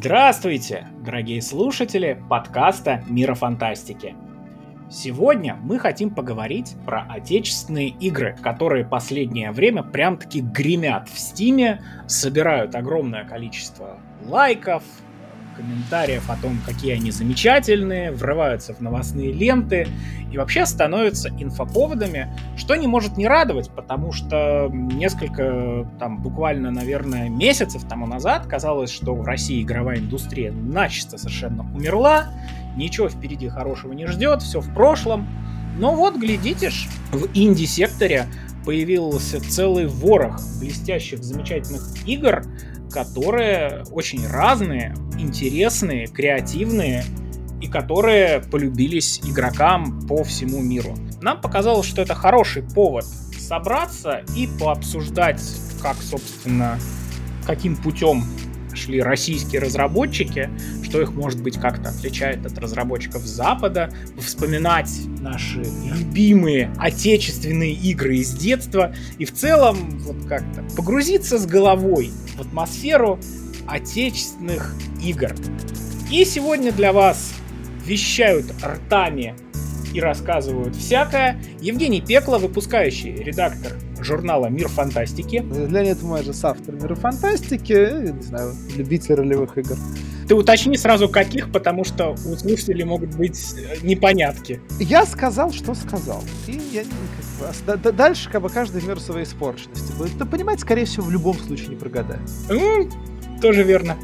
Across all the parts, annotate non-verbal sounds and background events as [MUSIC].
Здравствуйте, дорогие слушатели подкаста «Мира фантастики». Сегодня мы хотим поговорить про отечественные игры, которые последнее время прям-таки гремят в Стиме, собирают огромное количество лайков, комментариев о том, какие они замечательные, врываются в новостные ленты и вообще становятся инфоповодами, что не может не радовать, потому что несколько, там, буквально, наверное, месяцев тому назад казалось, что в России игровая индустрия начисто совершенно умерла, ничего впереди хорошего не ждет, все в прошлом. Но вот, глядите ж, в инди-секторе появился целый ворох блестящих, замечательных игр, которые очень разные, интересные, креативные и которые полюбились игрокам по всему миру. Нам показалось, что это хороший повод собраться и пообсуждать, как, собственно, каким путем шли российские разработчики, что их, может быть, как-то отличает от разработчиков Запада, вспоминать наши любимые отечественные игры из детства и в целом вот как-то погрузиться с головой в атмосферу отечественных игр. И сегодня для вас вещают ртами и рассказывают всякое. Евгений Пекло, выпускающий редактор журнала «Мир фантастики». Леонид Майжес, автор «Мира фантастики», не знаю, любитель ролевых игр. Ты уточни сразу каких, потому что у слушателей могут быть э, непонятки. Я сказал, что сказал. И я как бы, дальше как бы каждый мир своей испорченности будет. Да понимать, скорее всего, в любом случае не прогадает. Mm, тоже верно.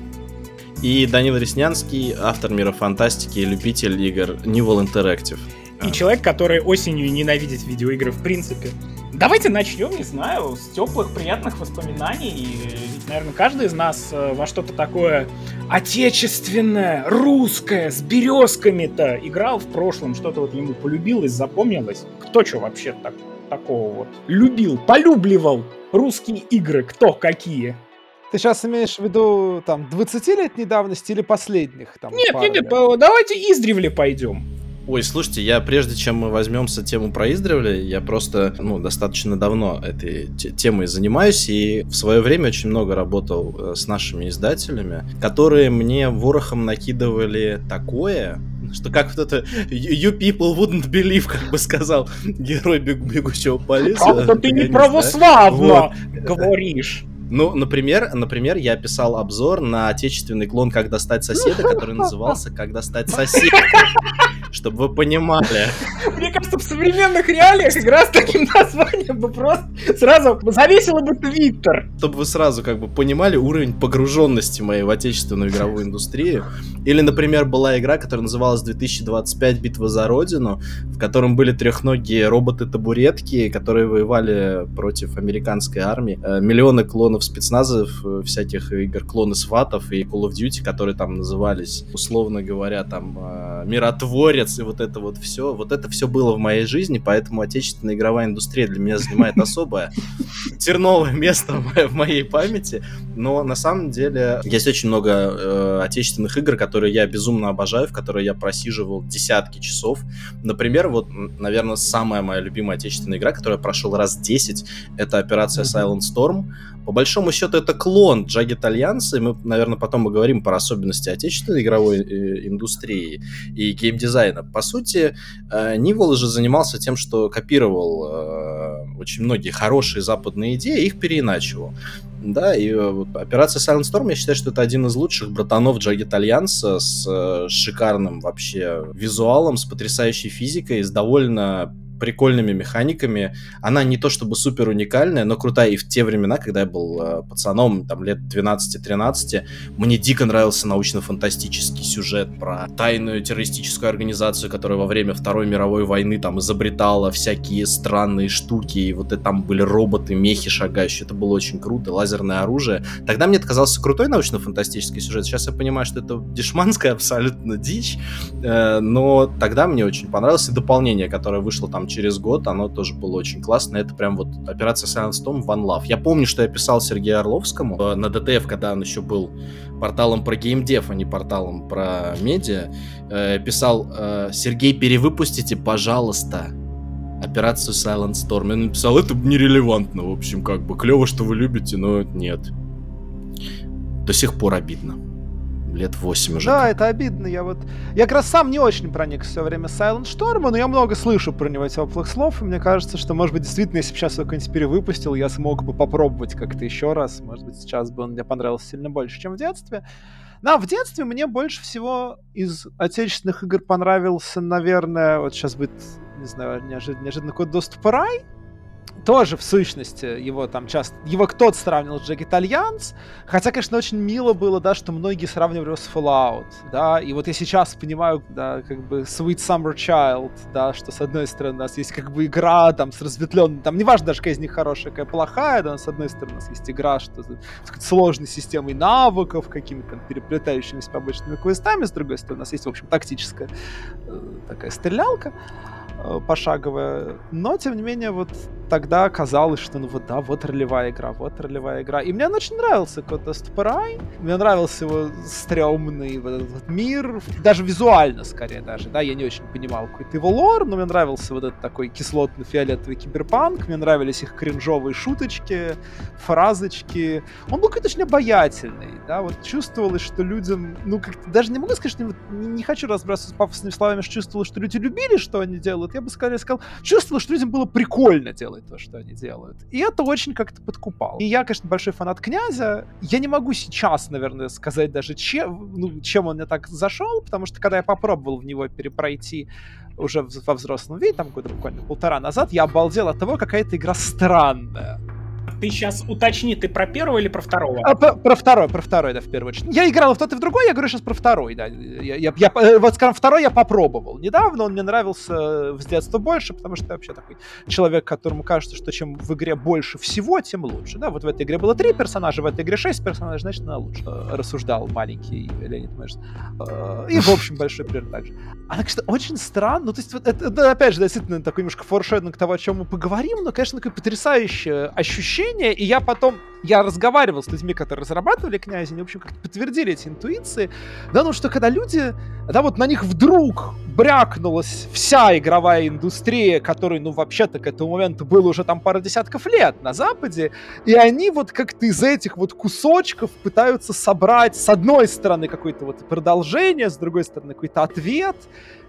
И Данил Реснянский, автор мира фантастики и любитель игр Newell Interactive. И человек, который осенью ненавидит видеоигры в принципе. Давайте начнем, не знаю, с теплых, приятных воспоминаний. Ведь, наверное, каждый из нас э, во что-то такое отечественное, русское, с березками-то играл в прошлом, что-то вот ему полюбилось, запомнилось. Кто что вообще так, такого вот любил, полюбливал русские игры, кто какие? Ты сейчас имеешь в виду там 20-летней давности или последних? Там, нет, нет, нет, давайте издревле пойдем. Ой, слушайте, я прежде чем мы возьмемся тему про издревле, я просто, ну, достаточно давно этой темой занимаюсь и в свое время очень много работал э, с нашими издателями, которые мне ворохом накидывали такое, что как вот это you people wouldn't believe, как бы сказал герой бег бегущего по лесу. Как-то ты не православно говоришь. Ну, например, например, я писал обзор на отечественный клон «Как достать соседа», который [LAUGHS] назывался «Как достать соседа» чтобы вы понимали. Мне кажется, в современных реалиях игра с таким названием бы просто сразу завесила бы Твиттер. Чтобы вы сразу как бы понимали уровень погруженности моей в отечественную игровую индустрию. Или, например, была игра, которая называлась 2025 Битва за Родину, в котором были трехногие роботы-табуретки, которые воевали против американской армии. Э, миллионы клонов спецназов, э, всяких игр, клоны сватов и Call of Duty, которые там назывались, условно говоря, там э, миротворец дворец и вот это вот все, вот это все было в моей жизни, поэтому отечественная игровая индустрия для меня занимает особое терновое место в моей памяти. Но на самом деле есть очень много э, отечественных игр, которые я безумно обожаю, в которые я просиживал десятки часов. Например, вот, наверное, самая моя любимая отечественная игра, которую я прошел раз 10, это операция Silent Storm. По большому счету, это клон Jagged Alliance, и мы, наверное, потом поговорим про особенности отечественной игровой э, индустрии и геймдизайна. По сути, э, Нивол же занимался тем, что копировал э, очень многие хорошие западные идеи, их переиначивал. Да, и вот операция Silent Storm, я считаю, что это один из лучших братанов Jagged Alliance с шикарным вообще визуалом, с потрясающей физикой, с довольно прикольными механиками. Она не то чтобы супер уникальная, но крутая. И в те времена, когда я был э, пацаном, там лет 12-13, мне дико нравился научно-фантастический сюжет про тайную террористическую организацию, которая во время Второй мировой войны там изобретала всякие странные штуки. И вот это там были роботы, мехи шагающие. Это было очень круто. Лазерное оружие. Тогда мне это казался крутой научно-фантастический сюжет. Сейчас я понимаю, что это дешманская абсолютно дичь. Э, но тогда мне очень понравилось и дополнение, которое вышло там через год, оно тоже было очень классно. Это прям вот операция Silent Storm One Love. Я помню, что я писал Сергею Орловскому э, на ДТФ, когда он еще был порталом про геймдев, а не порталом про медиа. Э, писал, э, Сергей, перевыпустите, пожалуйста, операцию Silent Storm. Я написал, это нерелевантно, в общем, как бы. Клево, что вы любите, но нет. До сих пор обидно. Лет 8 уже. Да, это обидно. Я вот... Я как раз сам не очень проник все время Silent Storm, но я много слышу про него теплых слов, и мне кажется, что, может быть, действительно, если бы сейчас его какой-нибудь перевыпустил, я смог бы попробовать как-то еще раз. Может быть, сейчас бы он мне понравился сильно больше, чем в детстве. Да, в детстве мне больше всего из отечественных игр понравился, наверное, вот сейчас будет, не знаю, неожиданно, неожиданно код доступа рай, тоже в сущности его там часто... Его кто-то сравнивал с Jagged Alliance, хотя, конечно, очень мило было, да, что многие сравнивали его с Fallout, да, и вот я сейчас понимаю, да, как бы Sweet Summer Child, да, что с одной стороны у нас есть как бы игра там с разветвленной, там неважно даже, какая из них хорошая, какая плохая, да, с одной стороны у нас есть игра, что с сложной системой навыков, какими-то там переплетающимися побочными квестами, с другой стороны у нас есть, в общем, тактическая э, такая стрелялка, пошаговая. Но, тем не менее, вот тогда казалось, что ну вот да, вот ролевая игра, вот ролевая игра. И мне он очень нравился Код Эстпарай. Мне нравился его стрёмный вот этот вот мир. Даже визуально, скорее, даже. Да, я не очень понимал какой-то его лор, но мне нравился вот этот такой кислотно-фиолетовый киберпанк. Мне нравились их кринжовые шуточки, фразочки. Он был какой-то очень обаятельный, да, вот чувствовалось, что людям, ну, как даже не могу сказать, что не, не хочу разбрасываться пафосными словами, что чувствовалось, что люди любили, что они делают, делают. Я бы скорее сказал, чувствовал, что людям было прикольно делать то, что они делают. И это очень как-то подкупало. И я, конечно, большой фанат князя. Я не могу сейчас, наверное, сказать даже, чем, ну, чем он мне так зашел, потому что когда я попробовал в него перепройти уже во взрослом виде, там года буквально полтора назад, я обалдел от того, какая эта игра странная. Ты сейчас уточни, ты про первого или про второго? А, про, про второй, про второй, да, в первую очередь. Я играл в тот и в другой, я говорю сейчас про второй, да. Я, я, я, э, вот, скажем, второй я попробовал недавно, он мне нравился с детства больше, потому что я вообще такой человек, которому кажется, что чем в игре больше всего, тем лучше, да. Вот в этой игре было три персонажа, в этой игре шесть персонажей, значит, она лучше. Э, рассуждал маленький Леонид Мэш. Э, и, в общем, большой пример также. Она, конечно, очень странно, ну, то есть, вот это, это опять же, действительно, такой немножко форшединг того, о чем мы поговорим, но, конечно, такое потрясающее ощущение, ощущение, и я потом, я разговаривал с людьми, которые разрабатывали князя, они, в общем, как-то подтвердили эти интуиции, да, ну что когда люди, да, вот на них вдруг брякнулась вся игровая индустрия, которой, ну, вообще-то к этому моменту было уже там пара десятков лет на Западе, и они вот как-то из этих вот кусочков пытаются собрать, с одной стороны, какое-то вот продолжение, с другой стороны, какой-то ответ,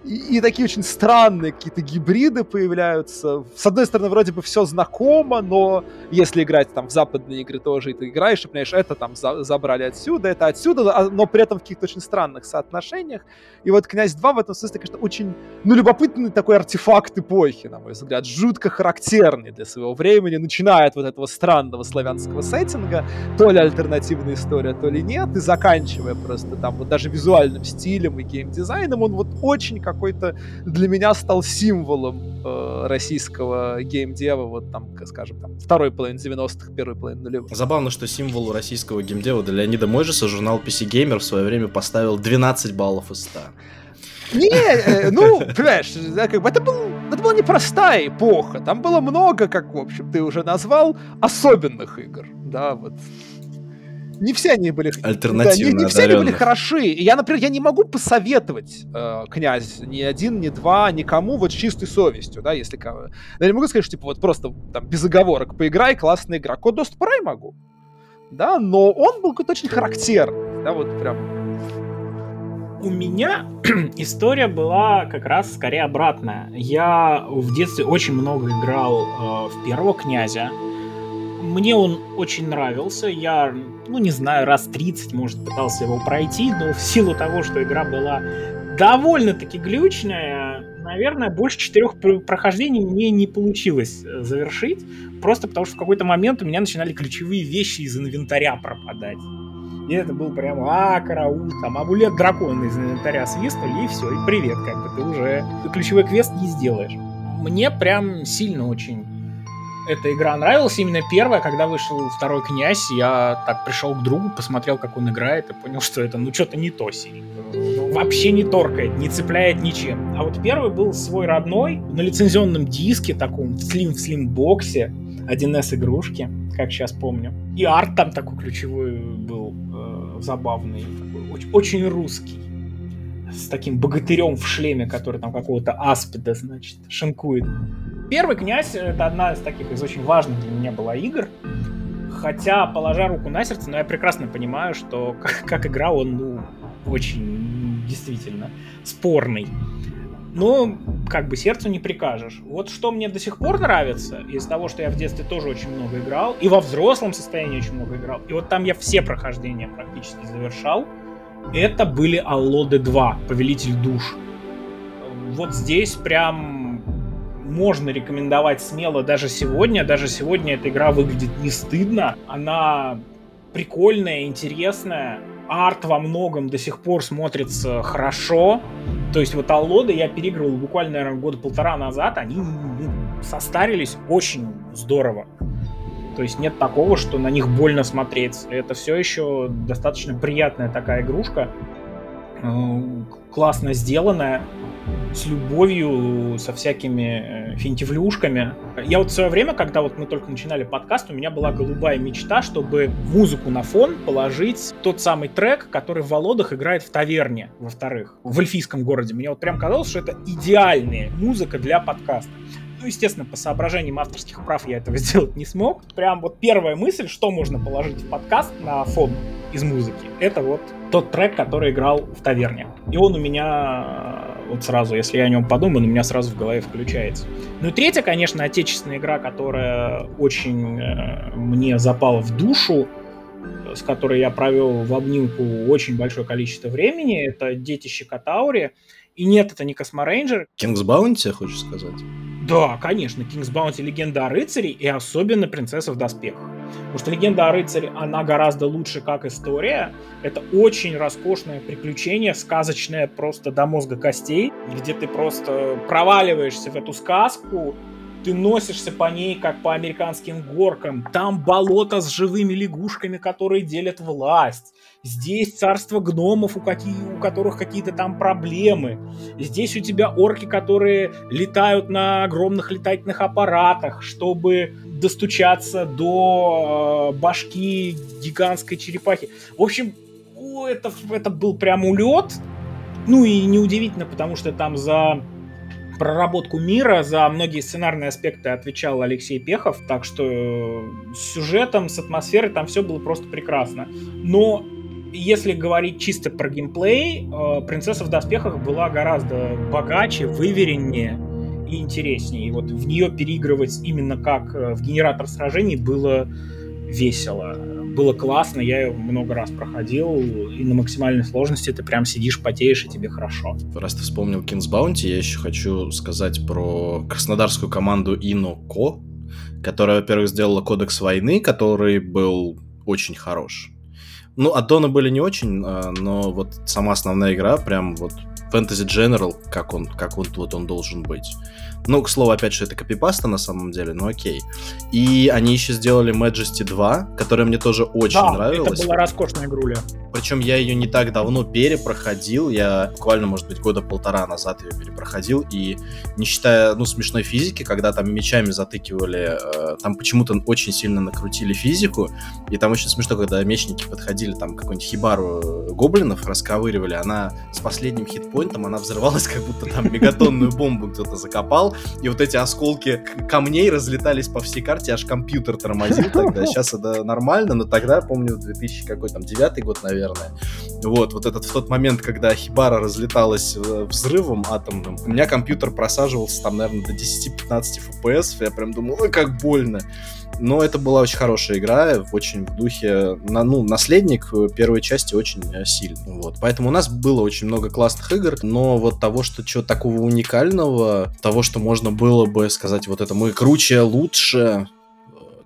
и, и такие очень странные какие-то гибриды появляются. С одной стороны, вроде бы все знакомо, но если играть там в западные игры тоже, и ты играешь, и понимаешь, это там за забрали отсюда, это отсюда, а, но при этом в каких-то очень странных соотношениях. И вот «Князь 2» в этом смысле, конечно, очень, ну, любопытный такой артефакт эпохи, на мой взгляд, жутко характерный для своего времени, начиная от вот этого странного славянского сеттинга, то ли альтернативная история, то ли нет, и заканчивая просто там вот даже визуальным стилем и геймдизайном, он вот очень как какой-то для меня стал символом э, российского геймдева, вот там, скажем, там, второй половины 90-х, первой половины нулевых. Забавно, что символу российского геймдева для Леонида Мойжеса журнал PC Gamer в свое время поставил 12 баллов из 100. Не, э, ну, понимаешь, как бы это, был, это была непростая эпоха. Там было много, как, в общем, ты уже назвал, особенных игр. Да, вот не все они были... Альтернативно да, не, не все они были хороши. И я, например, я не могу посоветовать э, князь ни один, ни два, никому вот с чистой совестью, да, если... Я не могу сказать, что, типа, вот просто там без оговорок поиграй, классная игра. Код доступ рай могу. Да, но он был какой-то очень характерный, да, вот прям у меня [CLEARS THROAT] история была как раз скорее обратная. Я в детстве очень много играл э, в первого князя. Мне он очень нравился. Я, ну не знаю, раз 30, может, пытался его пройти, но в силу того, что игра была довольно-таки глючная, наверное, больше четырех прохождений мне не получилось э, завершить. Просто потому что в какой-то момент у меня начинали ключевые вещи из инвентаря пропадать. И это был прям, а, караул, там, амулет дракона из инвентаря свистнули, и все, и привет, как бы ты уже ключевой квест не сделаешь. Мне прям сильно очень эта игра нравилась. Именно первая, когда вышел второй князь, я так пришел к другу, посмотрел, как он играет, и понял, что это, ну, что-то не то сильно. Ну, вообще не торкает, не цепляет ничем. А вот первый был свой родной, на лицензионном диске, таком, в слим-слим боксе, 1С игрушки, как сейчас помню. И арт там такой ключевой был, забавный, такой, очень, русский с таким богатырем в шлеме, который там какого-то аспида, значит, шинкует. Первый князь — это одна из таких из очень важных для меня была игр. Хотя, положа руку на сердце, но я прекрасно понимаю, что как, [LAUGHS] как игра он, ну, очень действительно спорный. Но как бы сердцу не прикажешь. Вот что мне до сих пор нравится, из того, что я в детстве тоже очень много играл, и во взрослом состоянии очень много играл, и вот там я все прохождения практически завершал, это были Аллоды 2, Повелитель душ. Вот здесь прям можно рекомендовать смело даже сегодня. Даже сегодня эта игра выглядит не стыдно. Она прикольная, интересная. Арт во многом до сих пор смотрится хорошо. То есть вот Аллоды я переигрывал буквально, наверное, года полтора назад. Они ну, состарились очень здорово. То есть нет такого, что на них больно смотреть. Это все еще достаточно приятная такая игрушка. Классно сделанная с любовью, со всякими э, финтифлюшками. Я вот в свое время, когда вот мы только начинали подкаст, у меня была голубая мечта, чтобы музыку на фон положить тот самый трек, который в Володах играет в таверне, во-вторых, в эльфийском городе. Мне вот прям казалось, что это идеальная музыка для подкаста. Ну, естественно, по соображениям авторских прав я этого [LAUGHS] сделать не смог. Прям вот первая мысль, что можно положить в подкаст на фон из музыки, это вот тот трек, который играл в таверне. И он у меня вот сразу, если я о нем подумаю, он у меня сразу в голове включается. Ну и третья, конечно, отечественная игра, которая очень э, мне запала в душу, с которой я провел в обнимку очень большое количество времени, это «детище Katauri». И нет, это не Косморейнджер. King's Bounty, хочешь сказать? Да, конечно, King's Bounty Легенда о рыцаре и особенно принцесса в доспехах. Потому что легенда о рыцаре, она гораздо лучше как история. Это очень роскошное приключение, сказочное просто до мозга костей, где ты просто проваливаешься в эту сказку, ты носишься по ней, как по американским горкам. Там болото с живыми лягушками, которые делят власть. Здесь царство гномов, у, какие, у которых какие-то там проблемы. Здесь у тебя орки, которые летают на огромных летательных аппаратах, чтобы достучаться до э, башки гигантской черепахи. В общем, это, это был прям улет. Ну и неудивительно, потому что там за проработку мира, за многие сценарные аспекты отвечал Алексей Пехов, так что э, с сюжетом, с атмосферой там все было просто прекрасно. Но если говорить чисто про геймплей, э, «Принцесса в доспехах» была гораздо богаче, вывереннее и интереснее. И вот в нее переигрывать именно как э, в генератор сражений было весело. Было классно, я ее много раз проходил, и на максимальной сложности ты прям сидишь, потеешь, и тебе хорошо. Раз ты вспомнил Kings Bounty, я еще хочу сказать про краснодарскую команду Иноко, которая, во-первых, сделала кодекс войны, который был очень хорош. Ну, аддоны были не очень, а, но вот сама основная игра прям вот Fantasy General, как он, как он, вот он должен быть. Ну, к слову, опять же, это копипаста на самом деле, но окей. И они еще сделали Majesty 2, которая мне тоже очень да, нравилась. это была роскошная игруля. Причем я ее не так давно перепроходил, я буквально, может быть, года полтора назад ее перепроходил, и не считая, ну, смешной физики, когда там мечами затыкивали, э, там почему-то очень сильно накрутили физику, и там очень смешно, когда мечники подходили, там, какую-нибудь хибару э, гоблинов расковыривали, она с последним хитпоинтом, она взрывалась, [LAUGHS] как будто там мегатонную бомбу кто-то закопал, и вот эти осколки камней разлетались по всей карте, аж компьютер тормозил тогда. [LAUGHS] Сейчас это нормально, но тогда, помню, 2000 какой там, девятый год, наверное. Вот, вот этот в тот момент, когда Хибара разлеталась э, взрывом атомным, у меня компьютер просаживался там, наверное, до 10-15 FPS, я прям думал, ой, как больно. Но это была очень хорошая игра, очень в духе, на, ну, наследник первой части очень э, сильный. Вот. Поэтому у нас было очень много классных игр, но вот того, что чего такого уникального, того, что можно было бы сказать, вот это мы круче, лучше,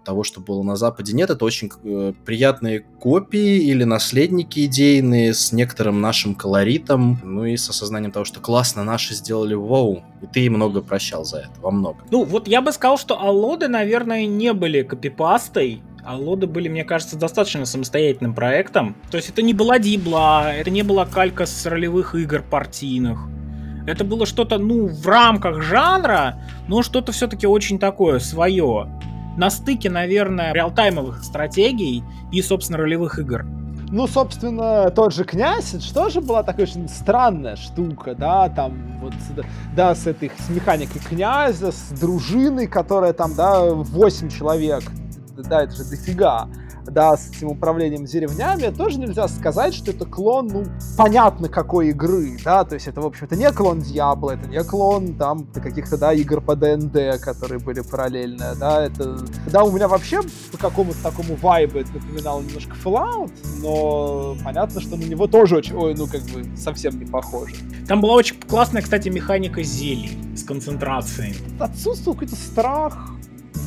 того, что было на Западе, нет. Это очень э, приятные копии или наследники идейные с некоторым нашим колоритом, ну и с осознанием того, что классно наши сделали вау, и ты много прощал за это, во много. Ну, вот я бы сказал, что Аллоды, наверное, не были копипастой, Аллоды были, мне кажется, достаточно самостоятельным проектом. То есть это не была дибла, это не была калька с ролевых игр партийных. Это было что-то, ну, в рамках жанра, но что-то все-таки очень такое свое на стыке, наверное, реалтаймовых стратегий и, собственно, ролевых игр. Ну, собственно, тот же князь, что же была такая очень странная штука, да, там вот, да, с этой, с механикой князя, с дружиной, которая там, да, 8 человек, да, это же дофига да, с этим управлением деревнями, тоже нельзя сказать, что это клон, ну, понятно какой игры, да, то есть это, в общем, это не клон Diablo, это не клон, там, каких-то, да, игр по ДНД, которые были параллельно, да, это, да, у меня вообще по какому-то такому вайбу это напоминало немножко Fallout, но понятно, что на него тоже очень, ой, ну, как бы, совсем не похоже. Там была очень классная, кстати, механика зелий с концентрацией. Отсутствовал какой-то страх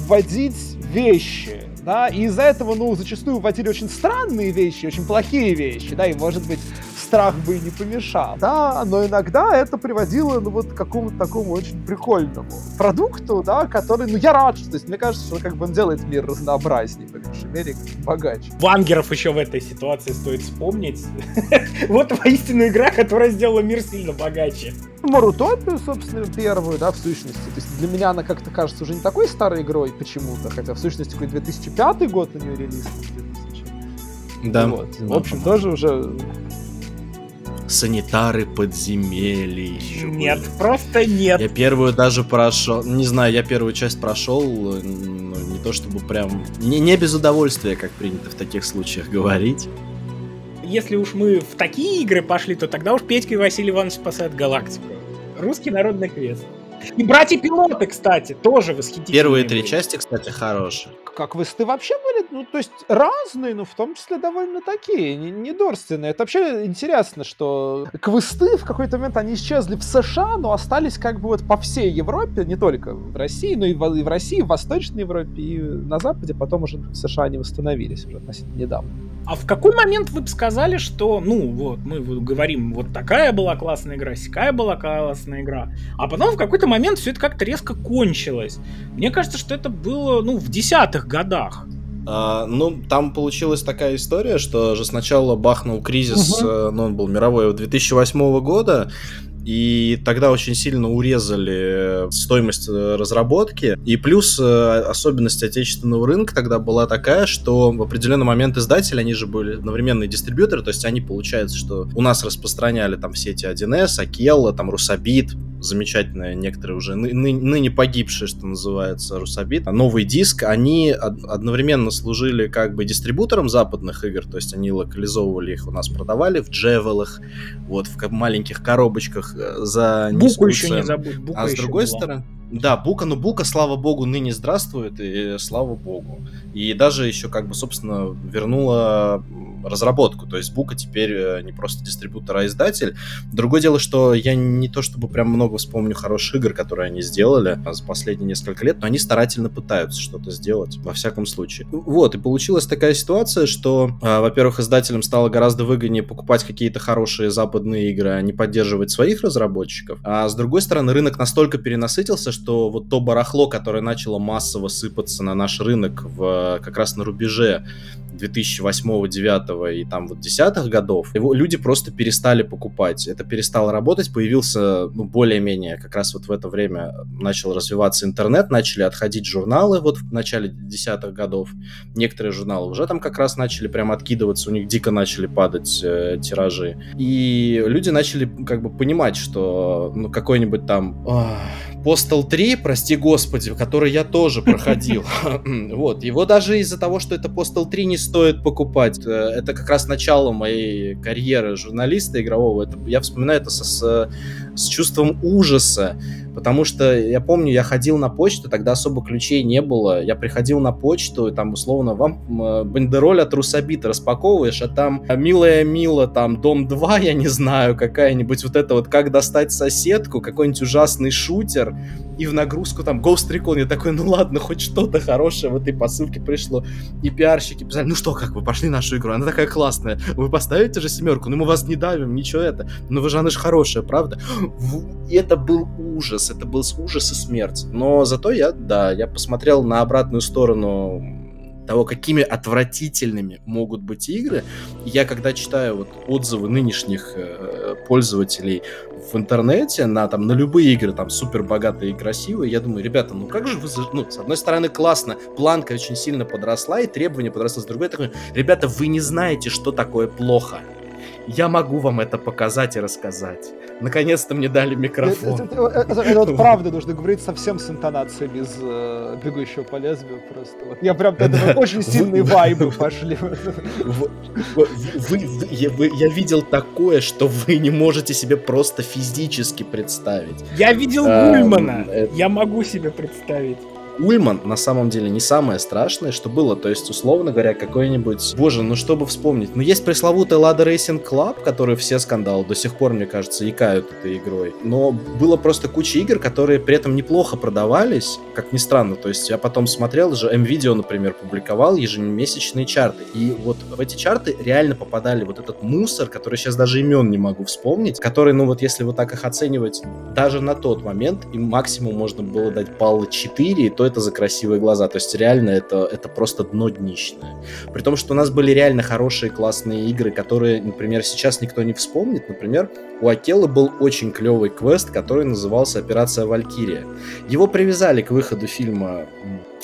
вводить вещи, да, и из-за этого, ну, зачастую вводили очень странные вещи, очень плохие вещи, да, и, может быть, страх бы и не помешал, да, но иногда это приводило, ну, вот к какому-то такому очень прикольному продукту, да, который, ну, я рад, что, то есть, мне кажется, что, как бы, он делает мир разнообразнее, по меньшей мере, богаче. Вангеров еще в этой ситуации стоит вспомнить. [LAUGHS] Вот воистину игра, которая сделала мир сильно богаче. Марутопию, собственно, первую, да, в сущности. То есть для меня она как-то кажется уже не такой старой игрой почему-то, хотя в сущности какой 2005 год у нее релиз. 2000. Да. Вот. В общем, тоже уже санитары подземелий. еще Нет, были. просто нет. Я первую даже прошел. Не знаю, я первую часть прошел, ну, не то чтобы прям. Не, не без удовольствия, как принято в таких случаях говорить. Если уж мы в такие игры пошли, то тогда уж Петька и Василий Иванович спасают галактику. Русский народный квест. И братья-пилоты, кстати, тоже восхитительные. Первые три были. части, кстати, хорошие. как квесты вообще были, ну, то есть разные, но в том числе довольно такие, не- недорственные. Это вообще интересно, что квесты в какой-то момент, они исчезли в США, но остались как бы вот по всей Европе, не только в России, но и в, и в России, в Восточной Европе, и на Западе, потом уже в США они восстановились уже относительно недавно. А в какой момент вы бы сказали, что, ну, вот, мы говорим, вот такая была классная игра, сякая была классная игра, а потом в какой-то момент все это как-то резко кончилось. Мне кажется, что это было, ну, в десятых годах. А, ну, там получилась такая история, что же сначала бахнул кризис, э, ну, он был мировой 2008 года, и тогда очень сильно урезали стоимость э, разработки. И плюс э, особенность отечественного рынка тогда была такая, что в определенный момент издатели, они же были одновременные дистрибьюторы, то есть они, получается, что у нас распространяли там все эти 1С, Акелла, там Русабит, замечательные некоторые уже ны- ны- ныне погибшие, что называется, Русабит, а новый диск, они од- одновременно служили как бы дистрибутором западных игр, то есть они локализовывали их у нас, продавали в джевелах, вот, в маленьких коробочках э, за Буку еще не цену. забудь. Бука А с другой стороны, да, Бука, но Бука, слава богу, ныне здравствует, и слава богу. И даже еще, как бы, собственно, вернула разработку. То есть Бука теперь э, не просто дистрибутор, а издатель. Другое дело, что я не то чтобы прям много вспомню хороших игр, которые они сделали а, за последние несколько лет, но они старательно пытаются что-то сделать, во всяком случае. Вот, и получилась такая ситуация, что, а, во-первых, издателям стало гораздо выгоднее покупать какие-то хорошие западные игры, а не поддерживать своих разработчиков. А с другой стороны, рынок настолько перенасытился, что вот то барахло, которое начало массово сыпаться на наш рынок в, как раз на рубеже 2008, 2009 и там вот 10 годов, его люди просто перестали покупать. Это перестало работать, появился, ну, более-менее, как раз вот в это время начал развиваться интернет, начали отходить журналы вот в начале десятых годов. Некоторые журналы уже там как раз начали прям откидываться, у них дико начали падать э, тиражи. И люди начали как бы понимать, что ну, какой-нибудь там ах, Postal 3, прости господи, который я тоже проходил. [LAUGHS] Вот, его даже из-за того, что это Postal 3 не стоит покупать. Э, Это как раз начало моей карьеры журналиста игрового. Это, я вспоминаю это со- с, с чувством ужаса, потому что я помню, я ходил на почту, тогда особо ключей не было. Я приходил на почту, и там условно вам бандероль от Русабита распаковываешь, а там «Милая Мила», там «Дом 2», я не знаю, какая-нибудь вот это вот «Как достать соседку», какой-нибудь ужасный шутер, и в нагрузку там Ghost Recon. Я такой, ну ладно, хоть что-то хорошее в этой посылке пришло. И пиарщики писали, ну что, как вы пошли нашу игру, она такая классная. Вы поставите же семерку, ну мы вас не давим, ничего это. Ну вы же, она же хорошая, правда? [GASPS] И это был ужас, это был ужас и смерть. Но зато я, да, я посмотрел на обратную сторону того, какими отвратительными могут быть игры. Я когда читаю вот отзывы нынешних э, пользователей в интернете на там на любые игры там супер богатые и красивые, я думаю, ребята, ну как же вы, ну с одной стороны классно, планка очень сильно подросла и требования подросли, с другой такой, ребята, вы не знаете, что такое плохо. Я могу вам это показать и рассказать. Наконец-то мне дали микрофон. Это, это, это, это вот [LAUGHS] правда нужно говорить совсем с интонациями из э, «Бегущего по лезвию» просто. Вот. Я прям, это [LAUGHS] очень сильные вайбы [LAUGHS] пошли. Я видел такое, что вы не можете себе просто физически представить. Я видел Гульмана, я могу себе представить. Ульман на самом деле не самое страшное, что было. То есть, условно говоря, какой-нибудь... Боже, ну чтобы вспомнить. Ну, есть пресловутый Lada Racing Club, который все скандалы до сих пор, мне кажется, икают этой игрой. Но было просто куча игр, которые при этом неплохо продавались, как ни странно. То есть, я потом смотрел же, M-Video, например, публиковал ежемесячные чарты. И вот в эти чарты реально попадали вот этот мусор, который сейчас даже имен не могу вспомнить, который, ну вот если вот так их оценивать, даже на тот момент им максимум можно было дать баллы 4, и то это за красивые глаза. То есть реально это, это просто дно днищное. При том, что у нас были реально хорошие классные игры, которые, например, сейчас никто не вспомнит. Например, у Акелы был очень клевый квест, который назывался «Операция Валькирия». Его привязали к выходу фильма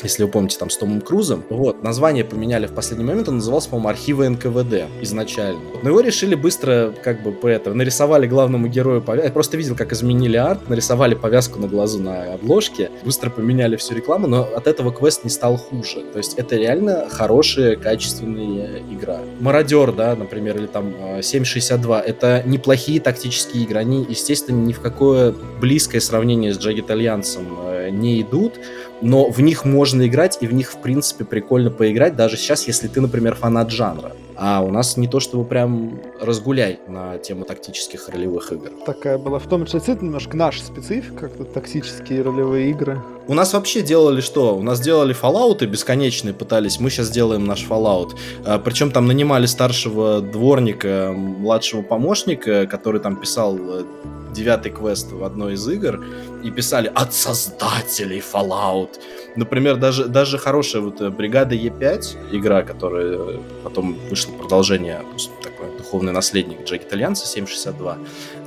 если вы помните, там, с Томом Крузом. Вот, название поменяли в последний момент, он назывался, по-моему, архивы НКВД изначально. Но его решили быстро, как бы, по это, нарисовали главному герою повязку. Я просто видел, как изменили арт, нарисовали повязку на глазу на обложке, быстро поменяли всю рекламу, но от этого квест не стал хуже. То есть это реально хорошая, качественная игра. Мародер, да, например, или там 762, э, это неплохие тактические игры. Они, естественно, ни в какое близкое сравнение с Джаг Итальянцем э, не идут, но в них можно играть, и в них, в принципе, прикольно поиграть, даже сейчас, если ты, например, фанат жанра. А у нас не то, чтобы прям разгуляй на тему тактических ролевых игр. Такая была. В том числе немножко наша специфика, как тут тактические ролевые игры. У нас вообще делали что? У нас делали Fallout бесконечные пытались. Мы сейчас делаем наш Fallout. А, причем там нанимали старшего дворника, младшего помощника, который там писал э, девятый квест в одной из игр и писали от создателей Fallout. Например, даже, даже хорошая вот э, бригада Е5, игра, которая потом вышло продолжение, духовный наследник Jagged Alliance 7.62,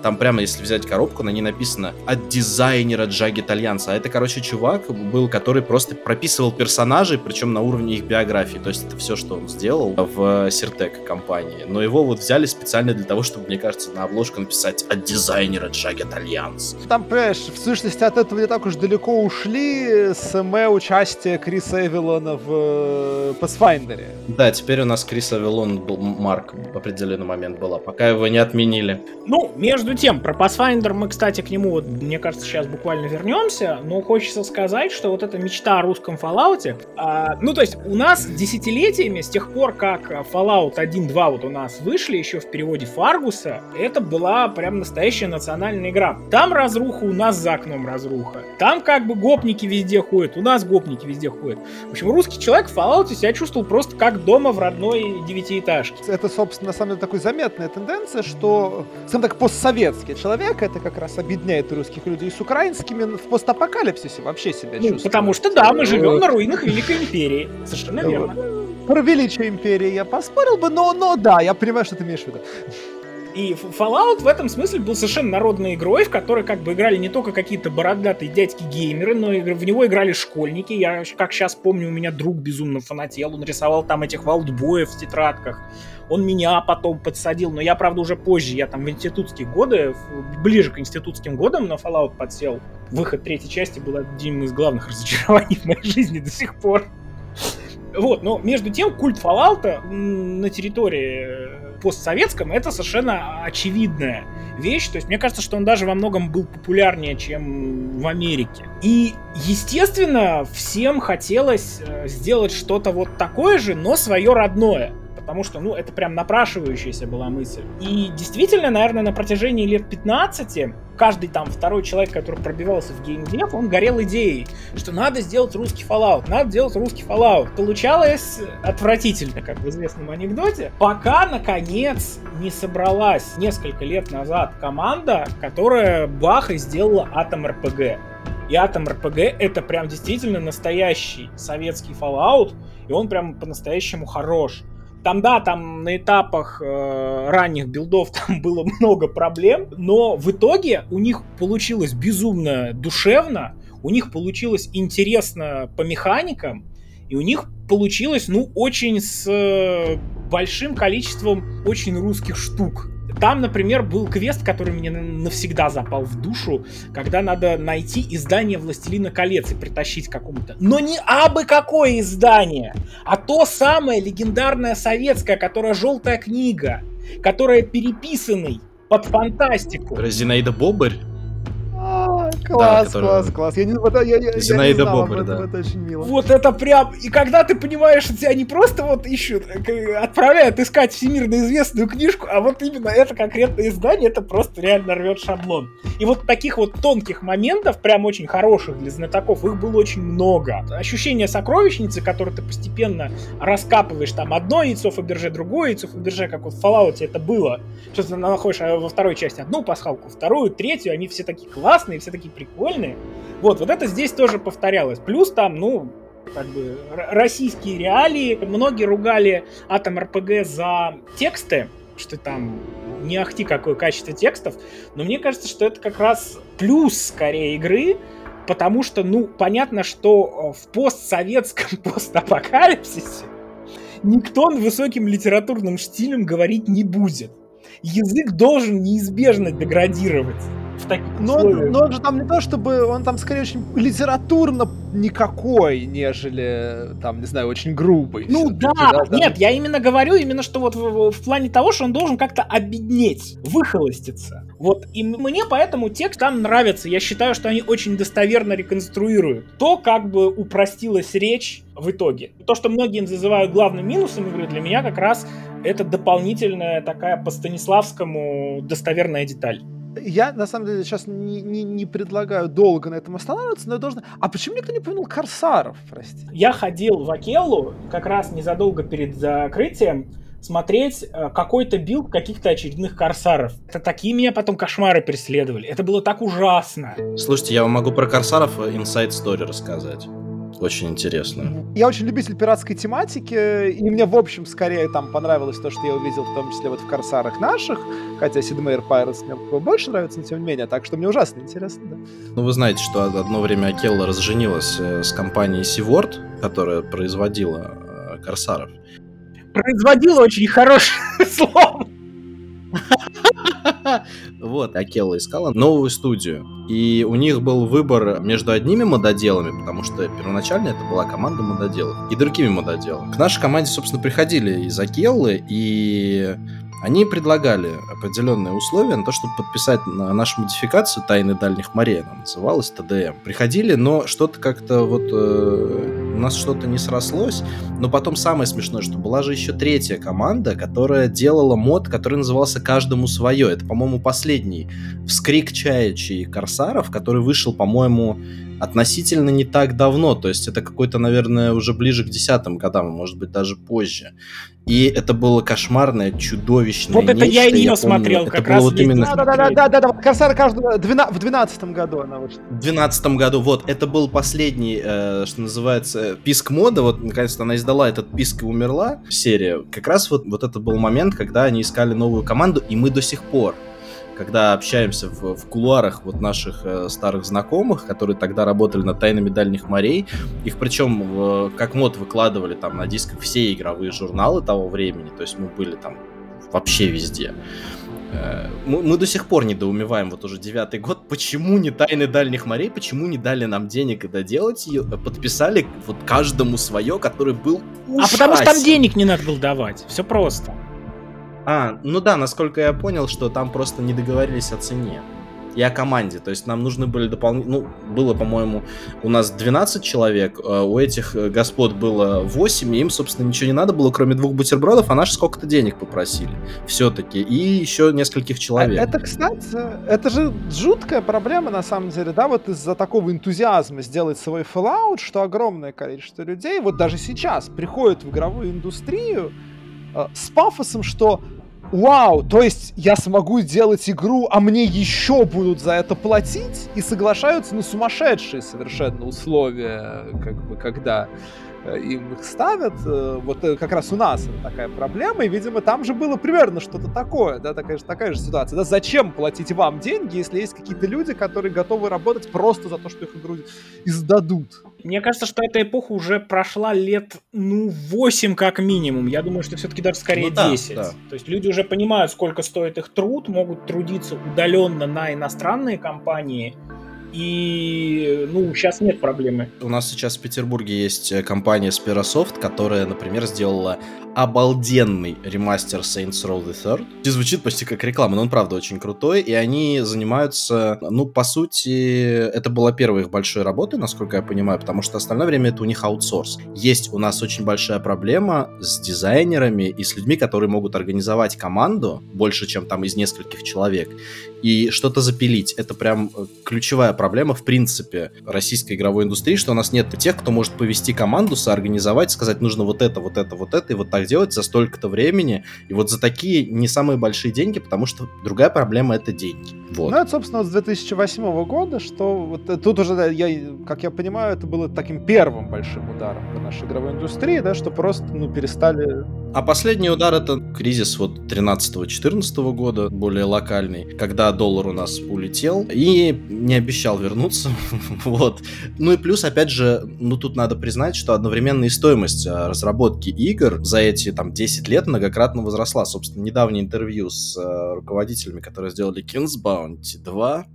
там прямо, если взять коробку, на ней написано от дизайнера Jagged Alliance. А это, короче, чувак был, который просто прописывал персонажей, причем на уровне их биографии. То есть это все, что он сделал в Sir-Tech компании. Но его вот взяли специально для того, чтобы, мне кажется, на обложку написать от дизайнера Jagged Alliance. Там, понимаешь, в сущности от этого не так уж далеко ушли с МЭ участия Криса Эвилона в э, Pathfinder. Да, теперь у нас Крис Эвилон был Марк в определенный момент была, пока его не отменили. Ну, между тем, про Pathfinder мы, кстати, к нему, вот, мне кажется, сейчас буквально вернемся, но хочется сказать, что вот эта мечта о русском Fallout, а, ну, то есть у нас десятилетиями, с тех пор, как Fallout 1.2 вот у нас вышли, еще в переводе Фаргуса, это была прям настоящая национальная игра. Там разруха, у нас за окном разруха. Там как бы гопники везде ходят, у нас гопники везде ходят. В общем, русский человек в Fallout себя чувствовал просто как дома в родной девятиэтажке. Это, собственно, на самом деле, такой заметная тенденция, что, скажем так, постсоветский советский человек, это как раз объединяет русских людей с украинскими в постапокалипсисе вообще себя ну, чувствует. Потому что да, мы живем на руинах Великой Империи. Совершенно верно. Про величие империи я поспорил бы, но, но да, я понимаю, что ты имеешь в виду. И Fallout в этом смысле был совершенно народной игрой, в которой как бы играли не только какие-то бородатые дядьки-геймеры, но и в него играли школьники. Я, как сейчас помню, у меня друг безумно фанател, он рисовал там этих валдбоев в тетрадках. Он меня потом подсадил, но я, правда, уже позже, я там в институтские годы, ближе к институтским годам на Fallout подсел. Выход третьей части был одним из главных [LAUGHS] разочарований в моей жизни до сих пор. Вот, но между тем культ Fallout на территории постсоветском, это совершенно очевидная вещь. То есть мне кажется, что он даже во многом был популярнее, чем в Америке. И, естественно, всем хотелось э, сделать что-то вот такое же, но свое родное потому что, ну, это прям напрашивающаяся была мысль. И действительно, наверное, на протяжении лет 15 каждый там второй человек, который пробивался в геймдев, он горел идеей, что надо сделать русский Fallout, надо делать русский Fallout. Получалось отвратительно, как в известном анекдоте, пока, наконец, не собралась несколько лет назад команда, которая бах и сделала Атом РПГ. И Атом РПГ это прям действительно настоящий советский Fallout, и он прям по-настоящему хорош. Там, да, там на этапах э, ранних билдов [LAUGHS] там было много проблем, но в итоге у них получилось безумно душевно, у них получилось интересно по механикам, и у них получилось, ну, очень с э, большим количеством очень русских штук. Там, например, был квест, который мне навсегда запал в душу, когда надо найти издание «Властелина колец» и притащить какому-то. Но не абы какое издание, а то самое легендарное советское, которое «Желтая книга», которое переписанный под фантастику. Зинаида Бобарь? Класс, да, класс, класс. Я не, я, я, Зинаида я не знал Бобр, этом, да. это очень мило. Вот это прям... И когда ты понимаешь, что тебя не просто вот ищут, э, отправляют искать всемирно известную книжку, а вот именно это конкретное издание, это просто реально рвет шаблон. И вот таких вот тонких моментов, прям очень хороших для знатоков, их было очень много. Ощущение сокровищницы, которое ты постепенно раскапываешь, там одно яйцо Фаберже, другое яйцо Фаберже, как вот в Fallout это было. Что ты находишь а во второй части одну пасхалку, вторую, третью, они все такие классные, все такие прикольные. Вот, вот это здесь тоже повторялось. Плюс там, ну, как бы российские реалии. Многие ругали Атом РПГ за тексты, что там не ахти какое качество текстов, но мне кажется, что это как раз плюс скорее игры, потому что, ну, понятно, что в постсоветском [LAUGHS] постапокалипсисе никто высоким литературным стилем говорить не будет. Язык должен неизбежно деградировать в таких но, условиях. но он же там не то, чтобы он там скорее очень литературно никакой, нежели там, не знаю, очень грубый. Ну да, да, да, нет, я именно говорю именно, что вот в, в плане того, что он должен как-то обеднеть, выхолоститься. Вот, и мне поэтому текст там нравится. Я считаю, что они очень достоверно реконструируют то, как бы упростилась речь в итоге. То, что многие называют главным минусом игры, для меня как раз это дополнительная такая по Станиславскому достоверная деталь. Я, на самом деле, сейчас не, не, не предлагаю долго на этом останавливаться, но я должен... А почему никто не упомянул Корсаров, прости? Я ходил в Акеллу как раз незадолго перед закрытием смотреть э, какой-то билд каких-то очередных корсаров. Это такие меня потом кошмары преследовали. Это было так ужасно. Слушайте, я вам могу про корсаров inside story рассказать очень интересно. Я очень любитель пиратской тематики, и мне, в общем, скорее там понравилось то, что я увидел, в том числе вот в Корсарах наших, хотя Sid Meier Pirates мне больше нравится, но тем не менее, так что мне ужасно интересно, да. Ну, вы знаете, что одно время Акелла разженилась с компанией Seaworld, которая производила Корсаров. Производила очень хорошее [LAUGHS] слово. [LAUGHS] Вот, Акелла искала новую студию. И у них был выбор между одними мододелами, потому что первоначально это была команда мододелов, и другими мододелами. К нашей команде, собственно, приходили из Акеллы, и они предлагали определенные условия на то, чтобы подписать на нашу модификацию «Тайны дальних морей», она называлась, ТДМ. Приходили, но что-то как-то вот... Э, у нас что-то не срослось. Но потом самое смешное, что была же еще третья команда, которая делала мод, который назывался «Каждому свое». Это, по-моему, последний вскрик чаячий Корсаров, который вышел, по-моему, относительно не так давно, то есть это какой-то, наверное, уже ближе к десятым годам, может быть, даже позже. И это было кошмарное, чудовищное Вот это нечто, я и ее помню, смотрел, это как было раз вот именно... Да-да-да, Корсар каждого... В двенадцатом году она вышла. В двенадцатом году, вот, это был последний, э, что называется, писк мода, вот, наконец-то она издала этот писк и умерла, серия. Как раз вот, вот это был момент, когда они искали новую команду, и мы до сих пор когда общаемся в, в кулуарах вот наших э, старых знакомых, которые тогда работали над тайнами дальних морей, их причем в, как мод выкладывали там на дисках все игровые журналы того времени, то есть мы были там вообще везде. Э, мы, мы до сих пор недоумеваем, вот уже девятый год, почему не тайны дальних морей, почему не дали нам денег и доделать ее, подписали вот каждому свое, который был ужасен. А потому что там денег не надо было давать, все просто. А, ну да, насколько я понял, что там просто не договорились о цене и о команде. То есть нам нужны были дополнительные... Ну, было, по-моему, у нас 12 человек, а у этих господ было 8, и им, собственно, ничего не надо было, кроме двух бутербродов, а наши сколько-то денег попросили все-таки. И еще нескольких человек. А это, кстати, это же жуткая проблема, на самом деле, да, вот из-за такого энтузиазма сделать свой Fallout, что огромное количество людей, вот даже сейчас, приходят в игровую индустрию э, с пафосом, что Вау, то есть я смогу делать игру, а мне еще будут за это платить? И соглашаются на сумасшедшие совершенно условия, как бы, когда им их ставят. Вот как раз у нас такая проблема, и, видимо, там же было примерно что-то такое, да, такая же, такая же ситуация. Да, зачем платить вам деньги, если есть какие-то люди, которые готовы работать просто за то, что их игру издадут? Мне кажется, что эта эпоха уже прошла лет, ну, 8 как минимум. Я думаю, что все-таки даже скорее ну, да, 10. Да. То есть люди уже понимают, сколько стоит их труд, могут трудиться удаленно на иностранные компании, и, ну, сейчас нет проблемы. У нас сейчас в Петербурге есть э, компания Sperasoft, которая, например, сделала обалденный ремастер Saints Row the Third. И звучит почти как реклама, но он правда очень крутой, и они занимаются, ну, по сути, это была первая их большая работа, насколько я понимаю, потому что остальное время это у них аутсорс. Есть у нас очень большая проблема с дизайнерами и с людьми, которые могут организовать команду больше, чем там из нескольких человек, и что-то запилить. Это прям э, ключевая проблема, в принципе, российской игровой индустрии, что у нас нет тех, кто может повести команду, соорганизовать, сказать, нужно вот это, вот это, вот это, и вот так делать за столько-то времени. И вот за такие не самые большие деньги, потому что другая проблема — это деньги. Вот. Ну, это, собственно, с 2008 года, что вот э, тут уже, я, как я понимаю, это было таким первым большим ударом для нашей игровой индустрии, да, что просто, ну, перестали а последний удар это кризис вот 13-14 года, более локальный, когда доллар у нас улетел и не обещал вернуться. [LAUGHS] вот. Ну и плюс, опять же, ну тут надо признать, что одновременная стоимость а, разработки игр за эти там 10 лет многократно возросла. Собственно, недавнее интервью с uh, руководителями, которые сделали Kings Bounty 2,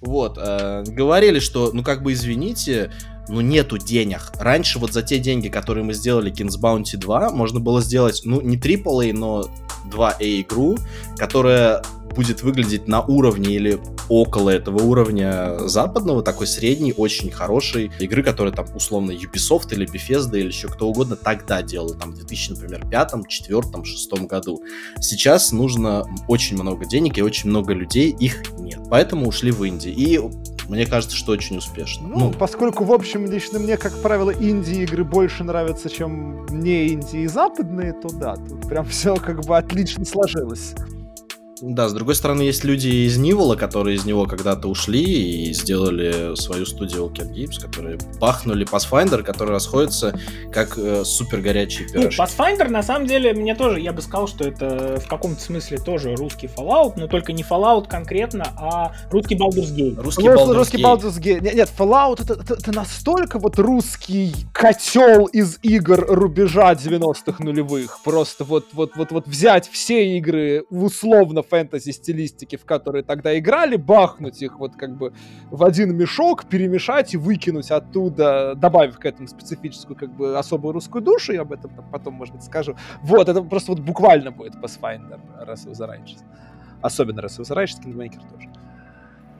вот, э, говорили, что, ну как бы извините, ну, нету денег. Раньше вот за те деньги, которые мы сделали Kings Bounty 2, можно было сделать, ну, не AAA, но 2A игру, которая будет выглядеть на уровне или около этого уровня западного, такой средней, очень хорошей игры, которая там условно Ubisoft или Bethesda или еще кто угодно тогда делал, там в 2000, например, пятом, четвертом, шестом году. Сейчас нужно очень много денег и очень много людей, их нет. Поэтому ушли в Индию. И мне кажется, что очень успешно. Ну, ну, поскольку, в общем, лично мне, как правило, инди-игры больше нравятся, чем не инди и западные, то да, тут прям все как бы отлично сложилось. Да, с другой стороны, есть люди из Нивола, которые из него когда-то ушли и сделали свою студию All Games, которые бахнули Pathfinder, который расходится как э, супер горячий пирожки. Ну, Pathfinder, на самом деле, мне тоже, я бы сказал, что это в каком-то смысле тоже русский Fallout, но только не Fallout конкретно, а русский Baldur's Gate. Русский Baldur's, русский Baldur's Gate. Нет, нет, Fallout это, это, это настолько вот русский котел из игр рубежа 90-х нулевых. Просто вот, вот, вот, вот взять все игры условно фэнтези стилистики, в которые тогда играли, бахнуть их вот как бы в один мешок, перемешать и выкинуть оттуда, добавив к этому специфическую как бы особую русскую душу, я об этом потом, может быть, скажу. Вот, это просто вот буквально будет Pathfinder, раз вы заранее. Особенно раз вы заранее, Kingmaker тоже.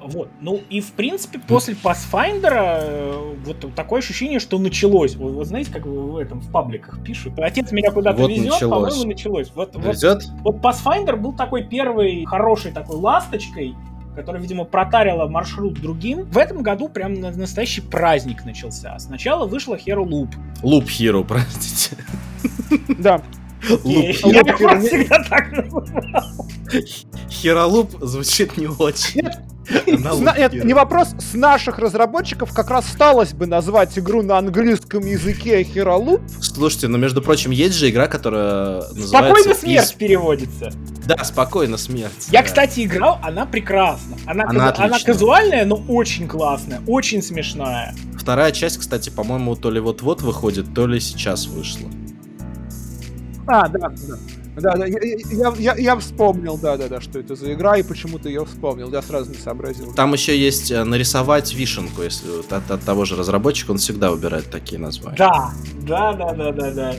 Вот. Ну и в принципе после Pathfinder э, вот такое ощущение, что началось. Вы, вы знаете, как в этом в пабликах пишут. Отец меня куда-то вот везет, по-моему, началось. Вот, Везет? Вот, вот Pathfinder был такой первый хороший такой ласточкой, которая, видимо, протарила маршрут другим. В этом году прям настоящий праздник начался. Сначала вышла Hero Loop. Loop Hero, простите. Да. Я всегда так называл. Херолуп звучит не очень. Нет, не вопрос. С наших разработчиков как раз сталось бы назвать игру на английском языке Hero Слушайте, но ну, между прочим, есть же игра, которая называется... Спокойно смерть переводится. Да, спокойно смерть. Я, кстати, играл, она прекрасна. Она, она, она казуальная, но очень классная, очень смешная. Вторая часть, кстати, по-моему, то ли вот-вот выходит, то ли сейчас вышла. А, да, да. Да, да, я, я, я, я вспомнил, да, да, да, что это за игра, и почему-то я вспомнил, я сразу не сообразил. Там еще есть э, нарисовать вишенку, если от, от того же разработчика, он всегда выбирает такие названия. Да, да, да, да, да, да.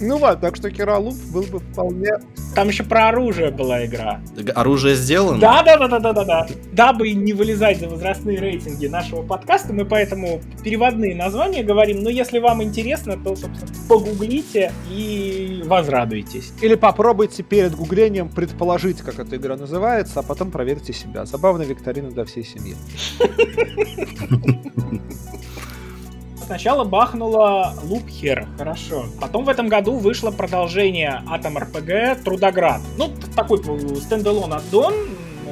Ну ладно, так что Киралуп был бы вполне... Там еще про оружие была игра. Оружие сделано? Да, да, да, да, да, да, да. Дабы не вылезать за возрастные рейтинги нашего подкаста, мы поэтому переводные названия говорим. Но если вам интересно, то, собственно, погуглите и возрадуйтесь. Или попробуйте перед гуглением предположить, как эта игра называется, а потом проверьте себя. Забавная викторина для всей семьи. [LAUGHS] Сначала бахнула Loop Hero, хорошо. Потом в этом году вышло продолжение Atom RPG Трудоград. Ну, такой стендалон аддон,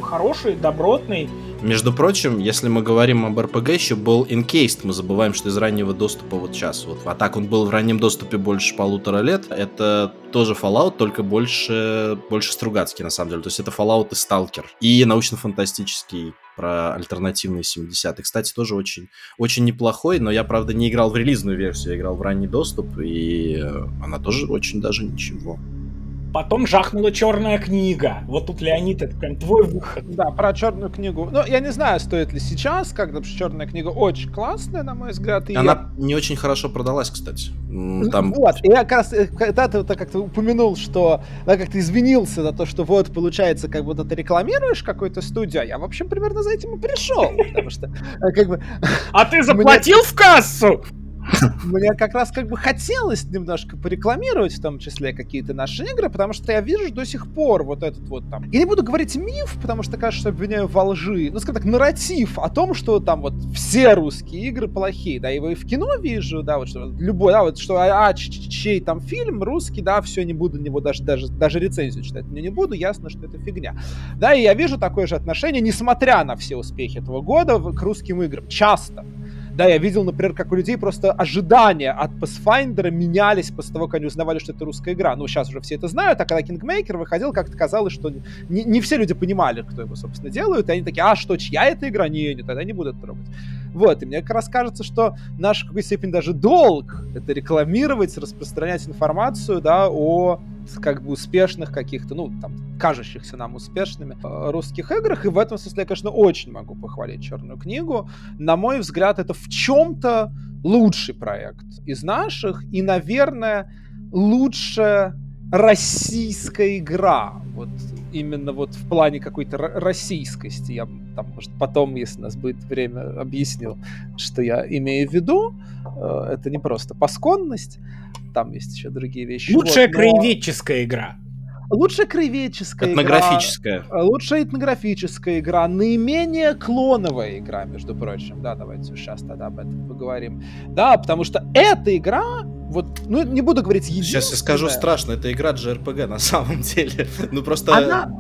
хороший, добротный. Между прочим, если мы говорим об РПГ, еще был Encased. Мы забываем, что из раннего доступа вот сейчас. Вот. А так он был в раннем доступе больше полутора лет. Это тоже Fallout, только больше, больше Стругацкий, на самом деле. То есть это Fallout и Stalker. И научно-фантастический про альтернативные 70-е. Кстати, тоже очень, очень неплохой, но я, правда, не играл в релизную версию, я играл в ранний доступ, и она тоже очень даже ничего. Потом жахнула черная книга. Вот тут, Леонид, это прям твой выход. Да, про черную книгу. Ну, я не знаю, стоит ли сейчас, когда черная книга очень классная, на мой взгляд. И Она я... не очень хорошо продалась, кстати. Там... Вот, и я как раз, э, когда ты как-то упомянул, что, да, как ты извинился за то, что вот, получается, как будто ты рекламируешь какую-то студию, а я, в общем, примерно за этим и пришел, потому что, э, как бы... А ты [LAUGHS] заплатил в кассу? Мне как раз как бы хотелось немножко порекламировать, в том числе какие-то наши игры, потому что я вижу до сих пор вот этот вот там... Я не буду говорить миф, потому что, кажется, обвиняю во лжи. Ну, скажем так, нарратив о том, что там вот все русские игры плохие. Да, его и в кино вижу, да, вот что любой, да, вот что, а, чей там фильм русский, да, все, не буду него даже, даже, даже рецензию читать мне не буду, ясно, что это фигня. Да, и я вижу такое же отношение, несмотря на все успехи этого года, к русским играм. Часто. Да, я видел, например, как у людей просто ожидания от Pathfinder менялись после того, как они узнавали, что это русская игра. Ну, сейчас уже все это знают, а когда Kingmaker выходил, как-то казалось, что не, не все люди понимали, кто его, собственно, делают, и они такие, а что, чья это игра? Не, не, тогда не будут трогать. Вот, и мне как раз кажется, что наш в какой-то степени даже долг — это рекламировать, распространять информацию, да, о как бы успешных каких-то, ну, там, кажущихся нам успешными э, русских играх. И в этом смысле я, конечно, очень могу похвалить Черную книгу. На мой взгляд, это в чем-то лучший проект из наших. И, наверное, лучшая российская игра. Вот именно вот в плане какой-то российскости. Я там, может, потом, если у нас будет время, объясню, что я имею в виду. Э, это не просто пасконность, там есть еще другие вещи. Лучшая вот, но... краеведческая игра. Лучшая краеведческая этнографическая. игра. Лучшая этнографическая игра. Наименее клоновая игра, между прочим. Да, давайте сейчас тогда об этом поговорим. Да, потому что эта игра, вот, ну, не буду говорить единственная. Сейчас я скажу страшно, это игра JRPG на самом [LAUGHS] деле. Ну, просто... Она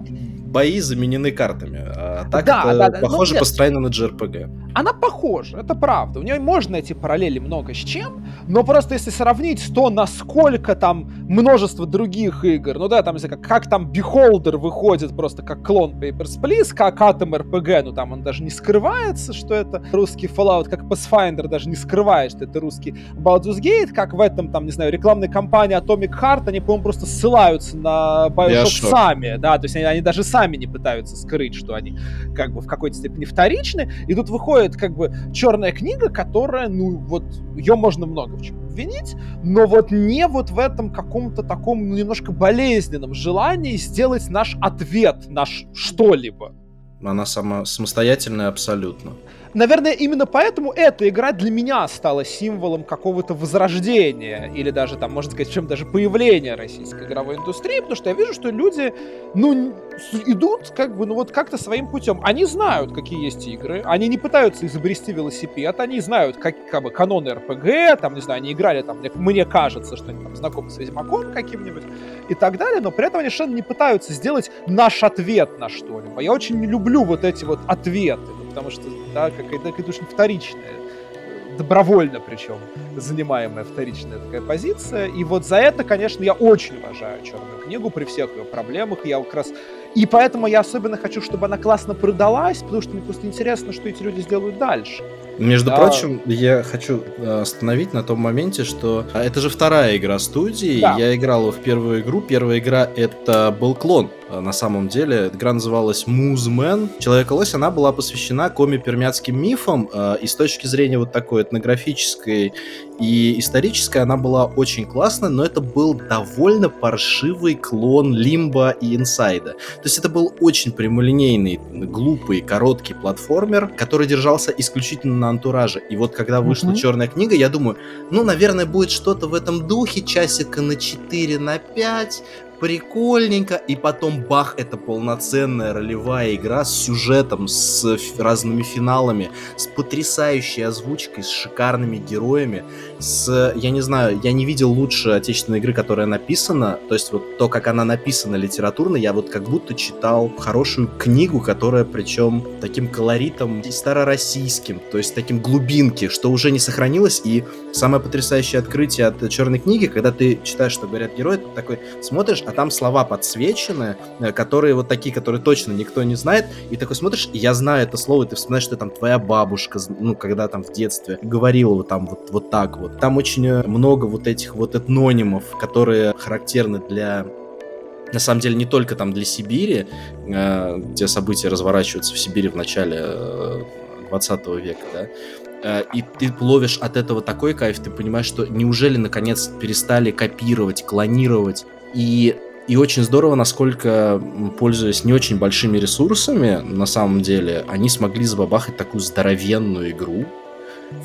бои заменены картами. А так да, это да, да. похоже ну, построено на JRPG. Она похожа, это правда. У нее можно найти параллели много с чем, но просто если сравнить то, насколько там множество других игр, ну да, там, как, как там Beholder выходит просто как клон Papers, Please, как Atom RPG, ну там он даже не скрывается, что это русский Fallout, как Pathfinder даже не скрывает, что это русский Baldur's Gate, как в этом, там, не знаю, рекламной кампании Atomic Heart, они, по-моему, просто ссылаются на Bioshock сами, да, то есть они, они даже сами не пытаются скрыть, что они как бы в какой-то степени вторичны. И тут выходит как бы черная книга, которая, ну, вот, ее можно много в чем обвинить, но вот не вот в этом каком-то таком ну, немножко болезненном желании сделать наш ответ, наш что-либо. Она сама самостоятельная абсолютно наверное, именно поэтому эта игра для меня стала символом какого-то возрождения, или даже там, можно сказать, чем даже появления российской игровой индустрии, потому что я вижу, что люди, ну, идут как бы, ну вот как-то своим путем. Они знают, какие есть игры, они не пытаются изобрести велосипед, они знают, как, как бы, каноны РПГ, там, не знаю, они играли, там, мне кажется, что они там знакомы с Ведьмаком каким-нибудь и так далее, но при этом они совершенно не пытаются сделать наш ответ на что-либо. Я очень не люблю вот эти вот ответы, потому что, да, какая-то, какая-то очень вторичная, добровольно причем занимаемая вторичная такая позиция. И вот за это, конечно, я очень уважаю Черную книгу при всех ее проблемах. Я как раз и поэтому я особенно хочу, чтобы она классно продалась, потому что мне просто интересно, что эти люди сделают дальше. Между да. прочим, я хочу э, остановить на том моменте, что а, это же вторая игра студии. Да. Я играл в первую игру. Первая игра это был клон. Э, на самом деле, игра называлась Музмен. Человек-лось, она была посвящена коми-пермяцким мифам. Э, и с точки зрения вот такой этнографической и исторической, она была очень классная, но это был довольно паршивый клон Лимба и Инсайда. То есть это был очень прямолинейный, глупый, короткий платформер, который держался исключительно на антураже. И вот когда вышла mm-hmm. черная книга, я думаю, ну, наверное, будет что-то в этом духе, часика на 4, на 5, прикольненько, и потом бах, это полноценная ролевая игра с сюжетом, с разными финалами, с потрясающей озвучкой, с шикарными героями, с, я не знаю, я не видел лучше отечественной игры, которая написана, то есть вот то, как она написана литературно, я вот как будто читал хорошую книгу, которая причем таким колоритом старороссийским, то есть таким глубинки, что уже не сохранилось, и самое потрясающее открытие от черной книги, когда ты читаешь, что говорят герои, ты такой смотришь, а там слова подсвечены, э, которые вот такие, которые точно никто не знает, и такой смотришь, и я знаю это слово, и ты вспоминаешь, что там твоя бабушка, ну, когда там в детстве говорила вот там вот, вот так вот. Там очень э, много вот этих вот этнонимов, которые характерны для на самом деле не только там для Сибири, э, где события разворачиваются в Сибири в начале 20 века, да, и ты ловишь от этого такой кайф, ты понимаешь, что неужели наконец перестали копировать, клонировать, и и очень здорово, насколько, пользуясь не очень большими ресурсами, на самом деле, они смогли забабахать такую здоровенную игру,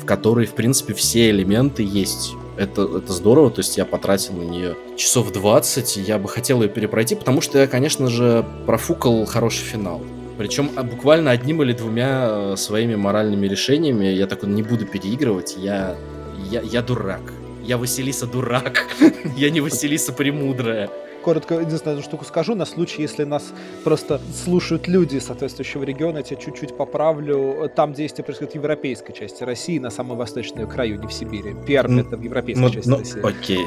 в которой, в принципе, все элементы есть. Это, это здорово, то есть я потратил на нее часов 20, я бы хотел ее перепройти, потому что я, конечно же, профукал хороший финал. Причем а, буквально одним или двумя э, своими моральными решениями я такой не буду переигрывать, я, я, я дурак. Я Василиса дурак, [LAUGHS] я не Василиса премудрая коротко единственную штуку скажу, на случай, если нас просто слушают люди соответствующего региона, я тебя чуть-чуть поправлю. Там действие происходит в европейской части России, на самой восточной краю, не в Сибири. Пермь это в европейской ну, части ну, России. Окей.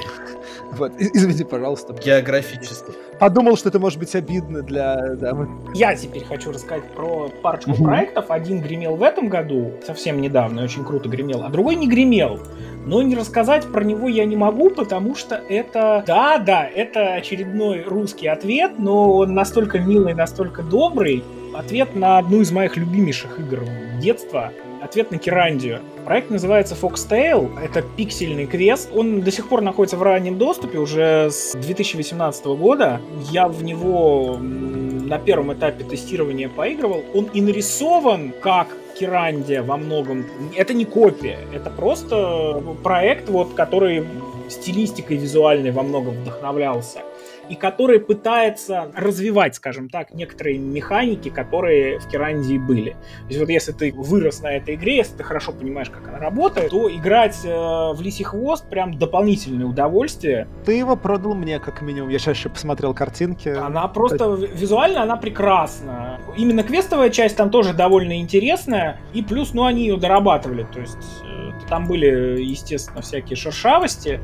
Вот, [LAUGHS] извини, пожалуйста. Географически. Подумал, что это может быть обидно для... Да. Я теперь хочу рассказать про парочку mm-hmm. проектов. Один гремел в этом году, совсем недавно, очень круто гремел, а другой не гремел. Но не рассказать про него я не могу, потому что это... Да, да, это очередной русский ответ, но он настолько милый, настолько добрый. Ответ на одну из моих любимейших игр детства. Ответ на Кирандию. Проект называется Foxtail. Это пиксельный квест. Он до сих пор находится в раннем доступе уже с 2018 года. Я в него на первом этапе тестирования поигрывал. Он и нарисован как Кирандия во многом. Это не копия, это просто проект, вот, который стилистикой визуальной во многом вдохновлялся и который пытается развивать, скажем так, некоторые механики, которые в Керандии были. То есть вот если ты вырос на этой игре, если ты хорошо понимаешь, как она работает, то играть э, в Лисий Хвост прям дополнительное удовольствие. Ты его продал мне, как минимум. Я сейчас еще посмотрел картинки. Она просто визуально, она прекрасна. Именно квестовая часть там тоже довольно интересная, и плюс, ну, они ее дорабатывали, то есть э, там были, естественно, всякие шершавости,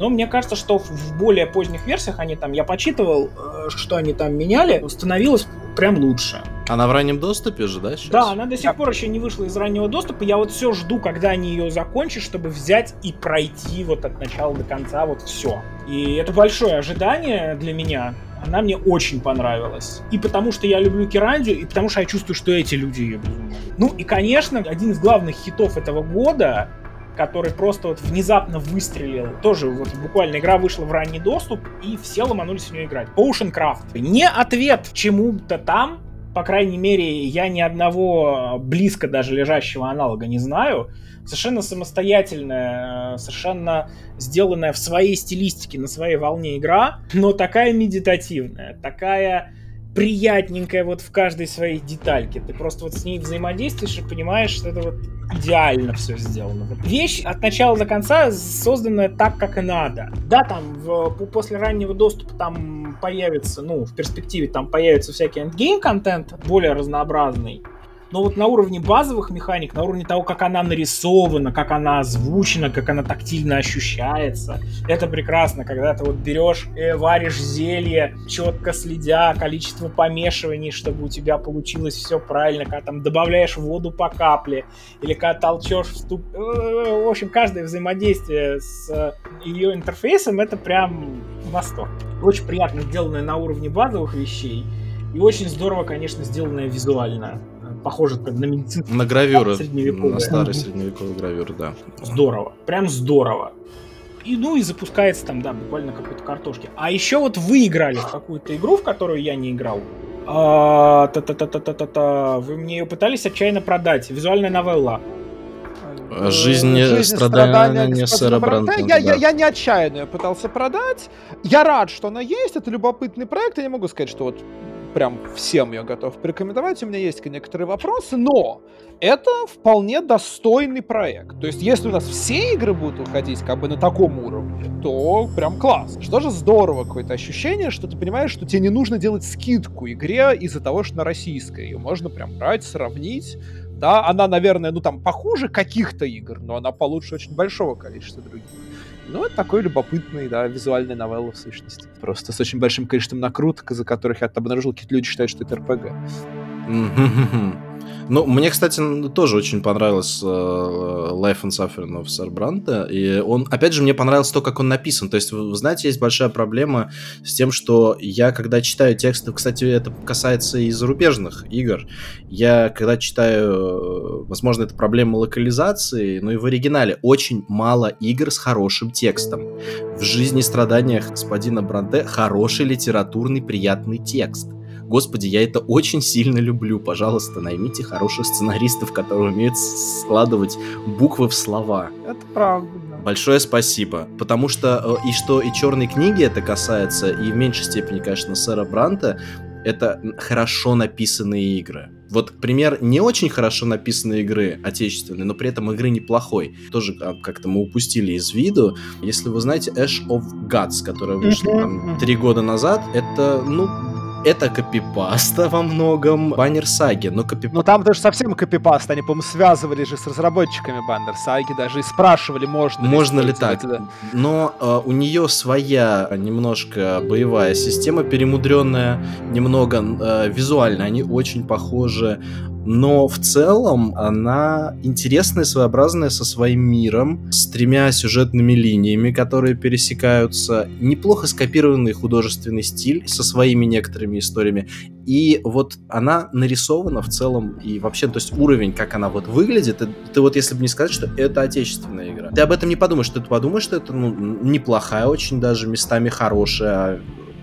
но мне кажется, что в более поздних версиях они там, я почитывал, э, что они там меняли, становилось прям лучше. Она в раннем доступе же, да, сейчас? Да, она до сих пор еще не вышла из раннего доступа. Я вот все жду, когда они ее закончат, чтобы взять и пройти вот от начала до конца вот все. И это большое ожидание для меня. Она мне очень понравилась. И потому что я люблю Кирандию, и потому что я чувствую, что эти люди ее безумно. Ну и, конечно, один из главных хитов этого года который просто вот внезапно выстрелил. Тоже вот буквально игра вышла в ранний доступ, и все ломанулись в нее играть. Potion Craft. Не ответ чему-то там, по крайней мере, я ни одного близко даже лежащего аналога не знаю. Совершенно самостоятельная, совершенно сделанная в своей стилистике, на своей волне игра, но такая медитативная, такая приятненькая вот в каждой своей детальке. Ты просто вот с ней взаимодействуешь и понимаешь, что это вот идеально все сделано. Вещь от начала до конца созданная так, как и надо. Да, там в, после раннего доступа там появится, ну, в перспективе там появится всякий эндгейм контент более разнообразный но вот на уровне базовых механик, на уровне того, как она нарисована, как она озвучена, как она тактильно ощущается, это прекрасно, когда ты вот берешь, э, варишь зелье, четко следя количество помешиваний, чтобы у тебя получилось все правильно, когда там добавляешь воду по капле, или когда толчешь в. Э, в общем, каждое взаимодействие с ее интерфейсом, это прям восторг. Очень приятно сделанное на уровне базовых вещей, и очень здорово, конечно, сделанное визуально похоже на медицинскую. На гравюры. На старый средневековый гравюр, да. Здорово. Прям здорово. И ну и запускается там, да, буквально какой-то картошки. А еще вот вы играли в какую-то игру, в которую я не играл. А, та-та-та-та-та-та. Вы мне ее пытались отчаянно продать. Визуальная новелла. Жизнь, Жизнь страдания не сэра Брандона. Я, да. я, я не отчаянно пытался продать. Я рад, что она есть. Это любопытный проект. Я не могу сказать, что вот прям всем ее готов порекомендовать. У меня есть некоторые вопросы, но это вполне достойный проект. То есть, если у нас все игры будут выходить как бы на таком уровне, то прям класс. Что же здорово, какое-то ощущение, что ты понимаешь, что тебе не нужно делать скидку игре из-за того, что она российская. Ее можно прям брать, сравнить. Да, она, наверное, ну там похуже каких-то игр, но она получше очень большого количества других. Ну, это такой любопытный, да, визуальный новелла в сущности. Просто с очень большим количеством накруток, из-за которых я обнаружил, какие-то люди считают, что это РПГ. Ну, мне, кстати, тоже очень понравилось uh, Life and Suffering of Сарбранта, и он, опять же, мне понравилось то, как он написан. То есть, вы, знаете, есть большая проблема с тем, что я, когда читаю тексты, кстати, это касается и зарубежных игр, я, когда читаю, возможно, это проблема локализации, но и в оригинале очень мало игр с хорошим текстом. В жизни и страданиях господина Бранте хороший литературный приятный текст. Господи, я это очень сильно люблю. Пожалуйста, наймите хороших сценаристов, которые умеют складывать буквы в слова. Это правда. Большое спасибо. Потому что э, и что и черной книги это касается, и в меньшей степени, конечно, сэра Бранта, это хорошо написанные игры. Вот пример не очень хорошо написанной игры отечественной, но при этом игры неплохой. Тоже а, как-то мы упустили из виду. Если вы знаете Ash of Gods, которая вышла там три года назад, это, ну, это копипаста во многом Баннер Саги, но копипаста... Ну там даже совсем копипаста, они, по-моему, связывали же с разработчиками Баннер Саги, даже и спрашивали, можно, можно ли, ли так. Это. Но э, у нее своя немножко боевая система, перемудренная, немного э, визуально, они очень похожи но в целом она интересная, своеобразная со своим миром, с тремя сюжетными линиями, которые пересекаются, неплохо скопированный художественный стиль со своими некоторыми историями. И вот она нарисована в целом, и вообще, то есть уровень, как она вот выглядит, ты, вот если бы не сказать, что это отечественная игра, ты об этом не подумаешь, ты подумаешь, что это ну, неплохая очень даже, местами хорошая,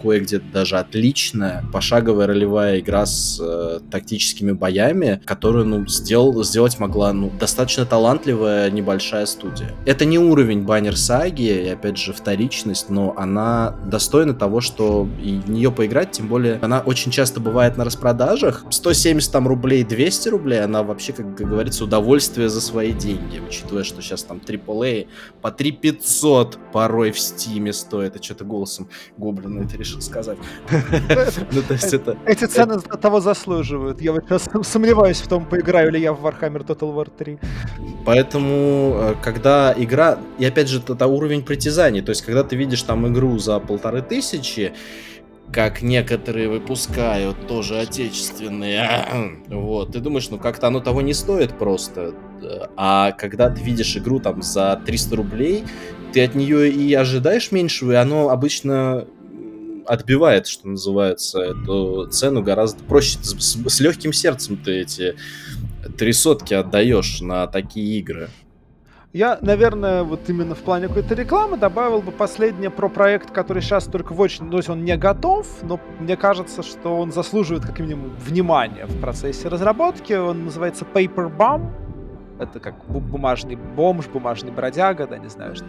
кое-где даже отличная пошаговая ролевая игра с э, тактическими боями, которую, ну, сделал, сделать могла, ну, достаточно талантливая небольшая студия. Это не уровень баннер саги, и, опять же, вторичность, но она достойна того, что и в нее поиграть, тем более она очень часто бывает на распродажах. 170 там рублей, 200 рублей, она вообще, как говорится, удовольствие за свои деньги, учитывая, что сейчас там AAA по 3500 порой в стиме стоит, а что-то голосом гоблина это решил сказать. [LAUGHS] Ну, то есть это... Эти цены того заслуживают. Я вот сейчас сомневаюсь в том, поиграю ли я в Warhammer Total War 3. Поэтому, э, когда игра... И опять же, это уровень притязаний. То есть, когда ты видишь там игру за полторы тысячи, как некоторые выпускают, тоже отечественные. [CLEARS THROAT] Вот, ты думаешь, ну как-то оно того не стоит просто. А когда ты видишь игру там за 300 рублей, ты от нее и ожидаешь меньшего, и оно обычно отбивает, что называется, эту цену гораздо проще. С, с, с легким сердцем ты эти три сотки отдаешь на такие игры. Я, наверное, вот именно в плане какой-то рекламы добавил бы последнее про проект, который сейчас только в очень... То есть он не готов, но мне кажется, что он заслуживает как минимум внимания в процессе разработки. Он называется Paper Bomb. Это как бумажный бомж, бумажный бродяга, да, не знаю, что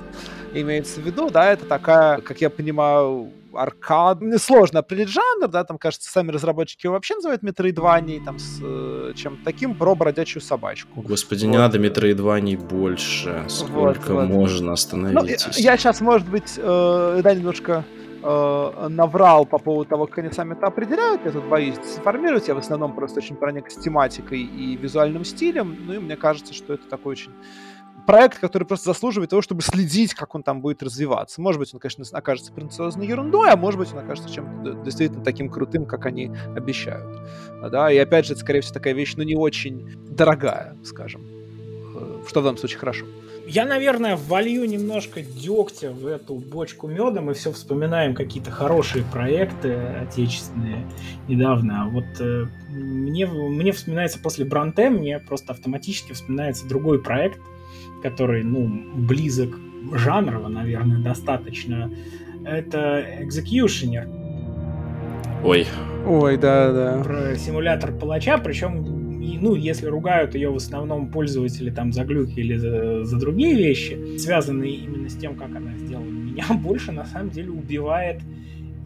имеется в виду. Да, это такая, как я понимаю, аркад. Сложно определить жанр, да, там, кажется, сами разработчики его вообще называют метроидванией, там, с э, чем-то таким, про бродячую собачку. Господи, вот. не надо метроидваний больше. Сколько вот, вот. можно, остановитесь. Ну, я сейчас, может быть, э, да, немножко э, наврал по поводу того, как они сами это определяют. Я тут боюсь дезинформировать. Я в основном просто очень проник с тематикой и визуальным стилем. Ну и мне кажется, что это такой очень проект, который просто заслуживает того, чтобы следить, как он там будет развиваться. Может быть, он, конечно, окажется претенциозной ерундой, а может быть, он окажется чем-то действительно таким крутым, как они обещают. Да, и опять же, это, скорее всего, такая вещь, ну, не очень дорогая, скажем. Э, что в данном случае хорошо. Я, наверное, волью немножко дегтя в эту бочку меда. Мы все вспоминаем какие-то хорошие проекты отечественные недавно. А вот э, мне, мне вспоминается после Бранте, мне просто автоматически вспоминается другой проект – который, ну, близок жанрово, наверное, достаточно, это Executioner. Ой. Ой, да, да. Про симулятор палача, причем, ну, если ругают ее в основном пользователи там за глюки или за, за другие вещи, связанные именно с тем, как она сделана, меня [LAUGHS] больше на самом деле убивает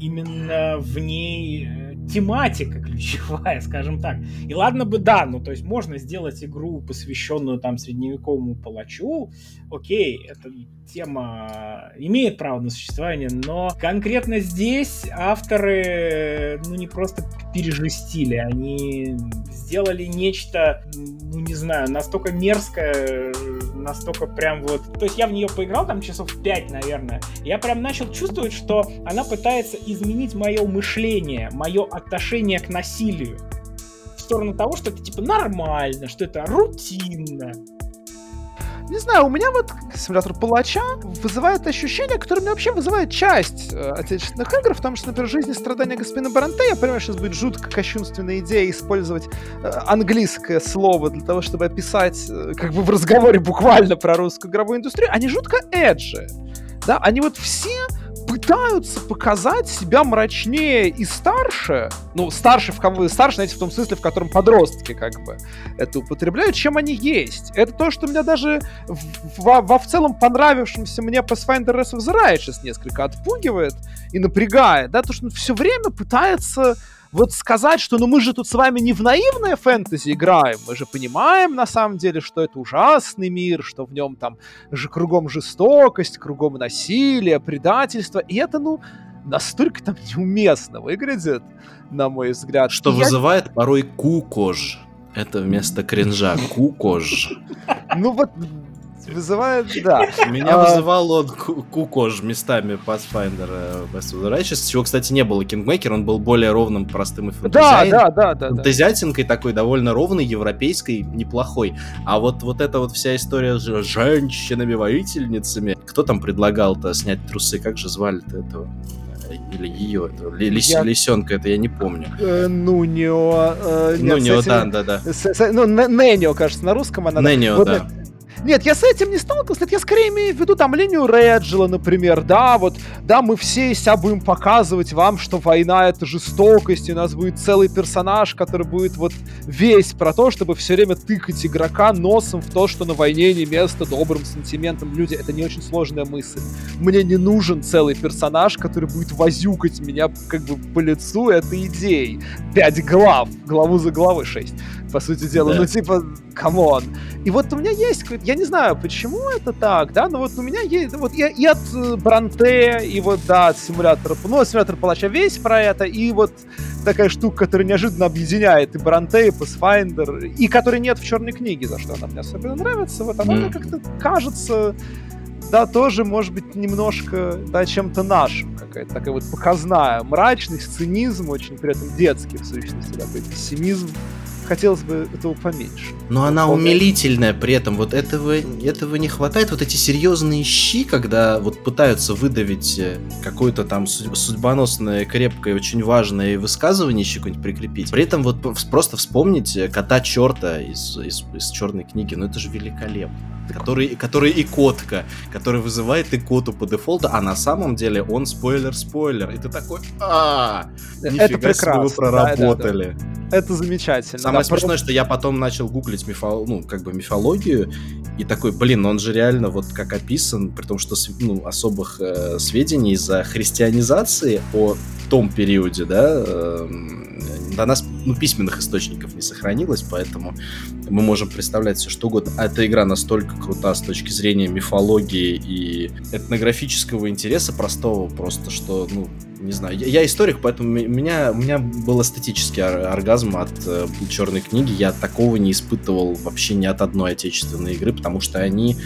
именно в ней э, тематика ключевая, [LAUGHS] скажем так. И ладно бы да, ну то есть можно сделать игру, посвященную там средневековому палачу, окей, эта тема имеет право на существование, но конкретно здесь авторы, ну не просто пережестили, они сделали нечто, ну не знаю, настолько мерзкое, настолько прям вот... То есть я в нее поиграл там часов 5, наверное, я прям начал чувствовать, что она пытается изменить мое мышление, мое отношение к насилию. В сторону того, что это типа нормально, что это рутинно, не знаю, у меня вот симулятор палача вызывает ощущение, которое мне вообще вызывает часть э, отечественных игр, в том, что, например, «Жизнь и страдания господина Баранте», я понимаю, сейчас будет жутко кощунственная идея использовать э, английское слово для того, чтобы описать, э, как бы в разговоре буквально про русскую игровую индустрию, они жутко эджи. Да, они вот все пытаются показать себя мрачнее и старше, ну, старше, в кого старше, знаете, в том смысле, в котором подростки как бы это употребляют, чем они есть. Это то, что меня даже во, во в целом понравившемся мне Pathfinder Rise of the Righteous несколько отпугивает и напрягает, да, то, что он все время пытается вот сказать, что ну мы же тут с вами не в наивное фэнтези играем, мы же понимаем на самом деле, что это ужасный мир, что в нем там же кругом жестокость, кругом насилие, предательство, и это, ну, настолько там неуместно выглядит, на мой взгляд. Что и вызывает я... порой кукож. Это вместо кринжа кукож. Ну вот Вызывает, [LAUGHS] да. Меня а... вызывал он кукож местами Pathfinder Best of the Righteous, чего, кстати, не было Kingmaker, он был более ровным, простым и фэнтезиай... да, да, да, да, фэнтезиатинкой такой довольно ровный, европейской, неплохой. А вот, вот эта вот вся история с женщинами-воительницами, кто там предлагал-то снять трусы, как же звали-то этого? или ее, это, лис, я... лисенка, это я не помню. Э, Нунио. Э, Нунио, этим, да, да, да. С, с, ну, Ненио, кажется, на русском она. Ненио, вот, да. Нет, я с этим не сталкивался. Я скорее имею в виду там линию Реджела, например. Да, вот, да, мы все себя будем показывать вам, что война это жестокость, и у нас будет целый персонаж, который будет вот весь про то, чтобы все время тыкать игрока носом в то, что на войне не место добрым сантиментам. Люди, это не очень сложная мысль. Мне не нужен целый персонаж, который будет возюкать меня как бы по лицу этой идеей. Пять глав, главу за главой шесть по сути дела. Да. Ну, типа, come on. И вот у меня есть какой-то... Я не знаю, почему это так, да, но вот у меня есть... Вот и, и от э, Бранте, и вот, да, от симулятора... Ну, симулятор Палача весь про это, и вот такая штука, которая неожиданно объединяет и Бранте, и Pathfinder, и которой нет в черной книге, за что она мне особенно нравится. Вот она mm. мне как-то кажется да, тоже, может быть, немножко, да, чем-то нашим, какая-то такая вот показная мрачность, цинизм, очень при этом детский, в сущности, такой пессимизм хотелось бы этого поменьше. Но она умилительная при этом. Вот этого, этого не хватает. Вот эти серьезные щи, когда вот пытаются выдавить э, какое-то там судьбоносное, крепкое, очень важное высказывание еще какое-нибудь прикрепить. При этом вот просто вспомнить э, кота черта из, из, из черной книги. Ну это же великолепно который, который и котка, который вызывает и коту по дефолту, а на самом деле он спойлер-спойлер. И ты такой, а Это прекрасно. вы проработали. Да, да, да. Это замечательно. Самое да, смешное, что я потом начал гуглить мифо... ну, как бы мифологию, и такой, блин, он же реально вот как описан, при том, что ну, особых э, сведений из-за христианизации о том периоде, да, э, до нас ну, письменных источников не сохранилось, поэтому мы можем представлять все что угодно. А эта игра настолько крута с точки зрения мифологии и этнографического интереса простого просто, что, ну, не знаю, я, я историк, поэтому у меня, у меня был эстетический оргазм от э, черной книги. Я такого не испытывал вообще ни от одной отечественной игры, потому что они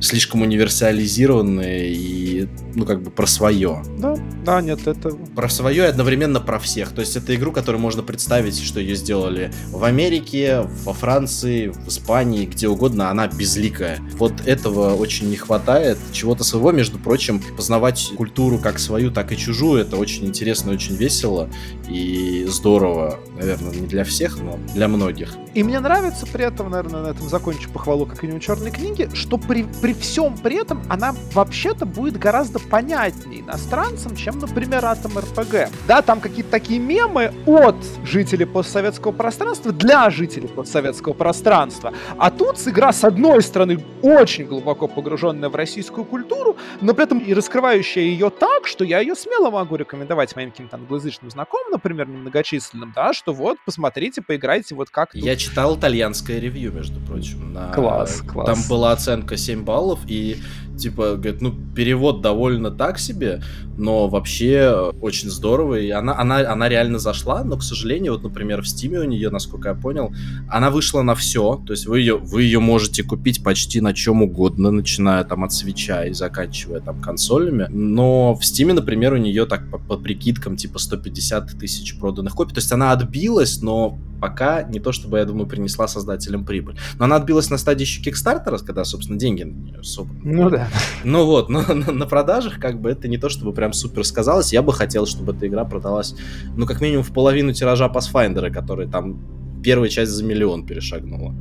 слишком универсализированные и, ну, как бы про свое. Да, да, нет, это... Про свое и одновременно про всех. То есть это игру, которую можно представить, что ее сделали в Америке, во Франции, в Испании, где угодно, она безликая. Вот этого очень не хватает. Чего-то своего, между прочим, познавать культуру как свою, так и чужую, это очень интересно, очень весело и здорово. Наверное, не для всех, но для многих. И мне нравится при этом, наверное, на этом закончу похвалу как и у черной книги, что при, при всем при этом она вообще-то будет гораздо понятнее иностранцам, чем, например, Атом РПГ. Да, там какие-то такие мемы от жителей постсоветского пространства для жителей постсоветского пространства. А тут игра, с одной стороны, очень глубоко погруженная в российскую культуру, но при этом и раскрывающая ее так, что я ее смело могу рекомендовать порекомендовать моим каким-то англоязычным знакомым, например, немногочисленным, да, что вот, посмотрите, поиграйте, вот как тут. Я читал итальянское ревью, между прочим. На... Класс, класс. Там была оценка 7 баллов, и типа, говорит, ну, перевод довольно так себе, но вообще очень здорово, и она, она, она реально зашла, но, к сожалению, вот, например, в Стиме у нее, насколько я понял, она вышла на все, то есть вы ее, вы ее можете купить почти на чем угодно, начиная там от свеча и заканчивая там консолями, но в Стиме, например, у нее так по, по прикидкам типа 150 тысяч проданных копий, то есть она отбилась, но пока не то чтобы, я думаю, принесла создателям прибыль. Но она отбилась на стадии еще Кикстартера, когда, собственно, деньги на нее собраны. Ну да. Ну вот, но [LAUGHS] на, на продажах как бы это не то чтобы прям супер сказалось. Я бы хотел, чтобы эта игра продалась, ну, как минимум в половину тиража Pathfinder, который там первая часть за миллион перешагнула.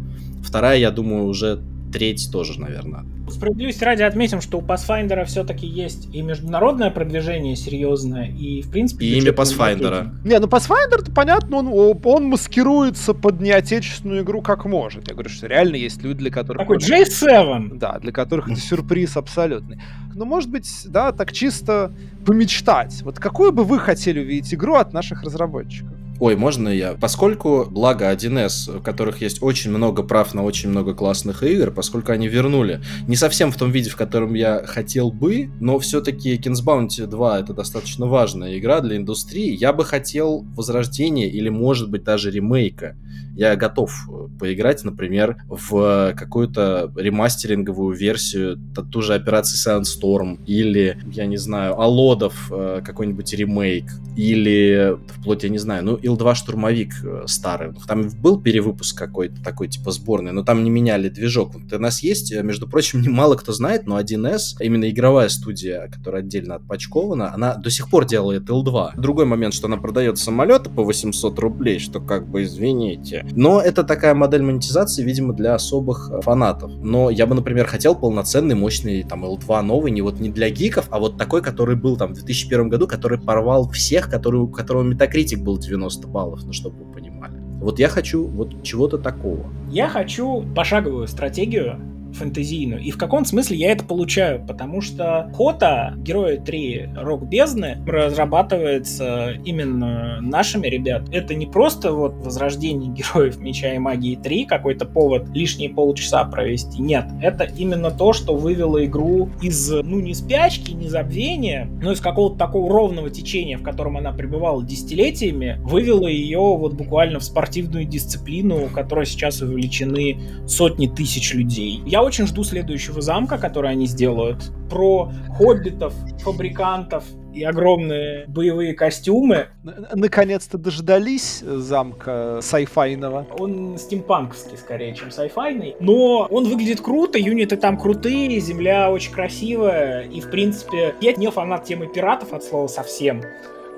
Вторая, я думаю, уже треть тоже, наверное. Справедливости ради отметим, что у Pathfinder все-таки есть и международное продвижение серьезное, и, в принципе... И имя Pathfinder. Не, ну Pathfinder, понятно, он, он маскируется под неотечественную игру как может. Я говорю, что реально есть люди, для которых... Такой J7! Да, для которых это [LAUGHS] сюрприз абсолютный. Ну, может быть, да, так чисто помечтать. Вот какую бы вы хотели увидеть игру от наших разработчиков? Ой, можно я? Поскольку, благо 1С, в которых есть очень много прав на очень много классных игр, поскольку они вернули, не совсем в том виде, в котором я хотел бы, но все-таки Kings Bounty 2 это достаточно важная игра для индустрии, я бы хотел возрождения или, может быть, даже ремейка. Я готов э, поиграть, например, в какую-то ремастеринговую версию ту же операции Sandstorm или, я не знаю, Алодов э, какой-нибудь ремейк или вплоть, я не знаю, ну, Ил-2 штурмовик э, старый. Там был перевыпуск какой-то такой, типа сборный, но там не меняли движок. Вот у нас есть, э, между прочим, [LAUGHS] немало кто знает, но 1С, именно игровая студия, которая отдельно отпочкована, она до сих пор делает Ил-2. Другой момент, что она продает самолеты по 800 рублей, что как бы, извините. Но это такая модель монетизации, видимо, для особых э, фанатов. Но я бы, например, хотел полноценный, мощный там L2 новый, не вот не для гиков, а вот такой, который был там в 2001 году, который порвал всех, который, у которого Metacritic был 90 90 баллов, ну, чтобы вы понимали. Вот я хочу вот чего-то такого. Я хочу пошаговую стратегию, фэнтезийную. И в каком смысле я это получаю? Потому что Хота, Герои 3 Рок Бездны, разрабатывается именно нашими ребят. Это не просто вот возрождение Героев Меча и Магии 3, какой-то повод лишние полчаса провести. Нет, это именно то, что вывело игру из, ну, не спячки, не забвения, но из какого-то такого ровного течения, в котором она пребывала десятилетиями, вывело ее вот буквально в спортивную дисциплину, которой сейчас увеличены сотни тысяч людей. Я очень жду следующего замка, который они сделают. Про хоббитов, фабрикантов и огромные боевые костюмы. Наконец-то дождались замка сайфайного. Он стимпанковский скорее, чем сайфайный. Но он выглядит круто, юниты там крутые, земля очень красивая. И, в принципе, я не фанат темы пиратов от слова совсем.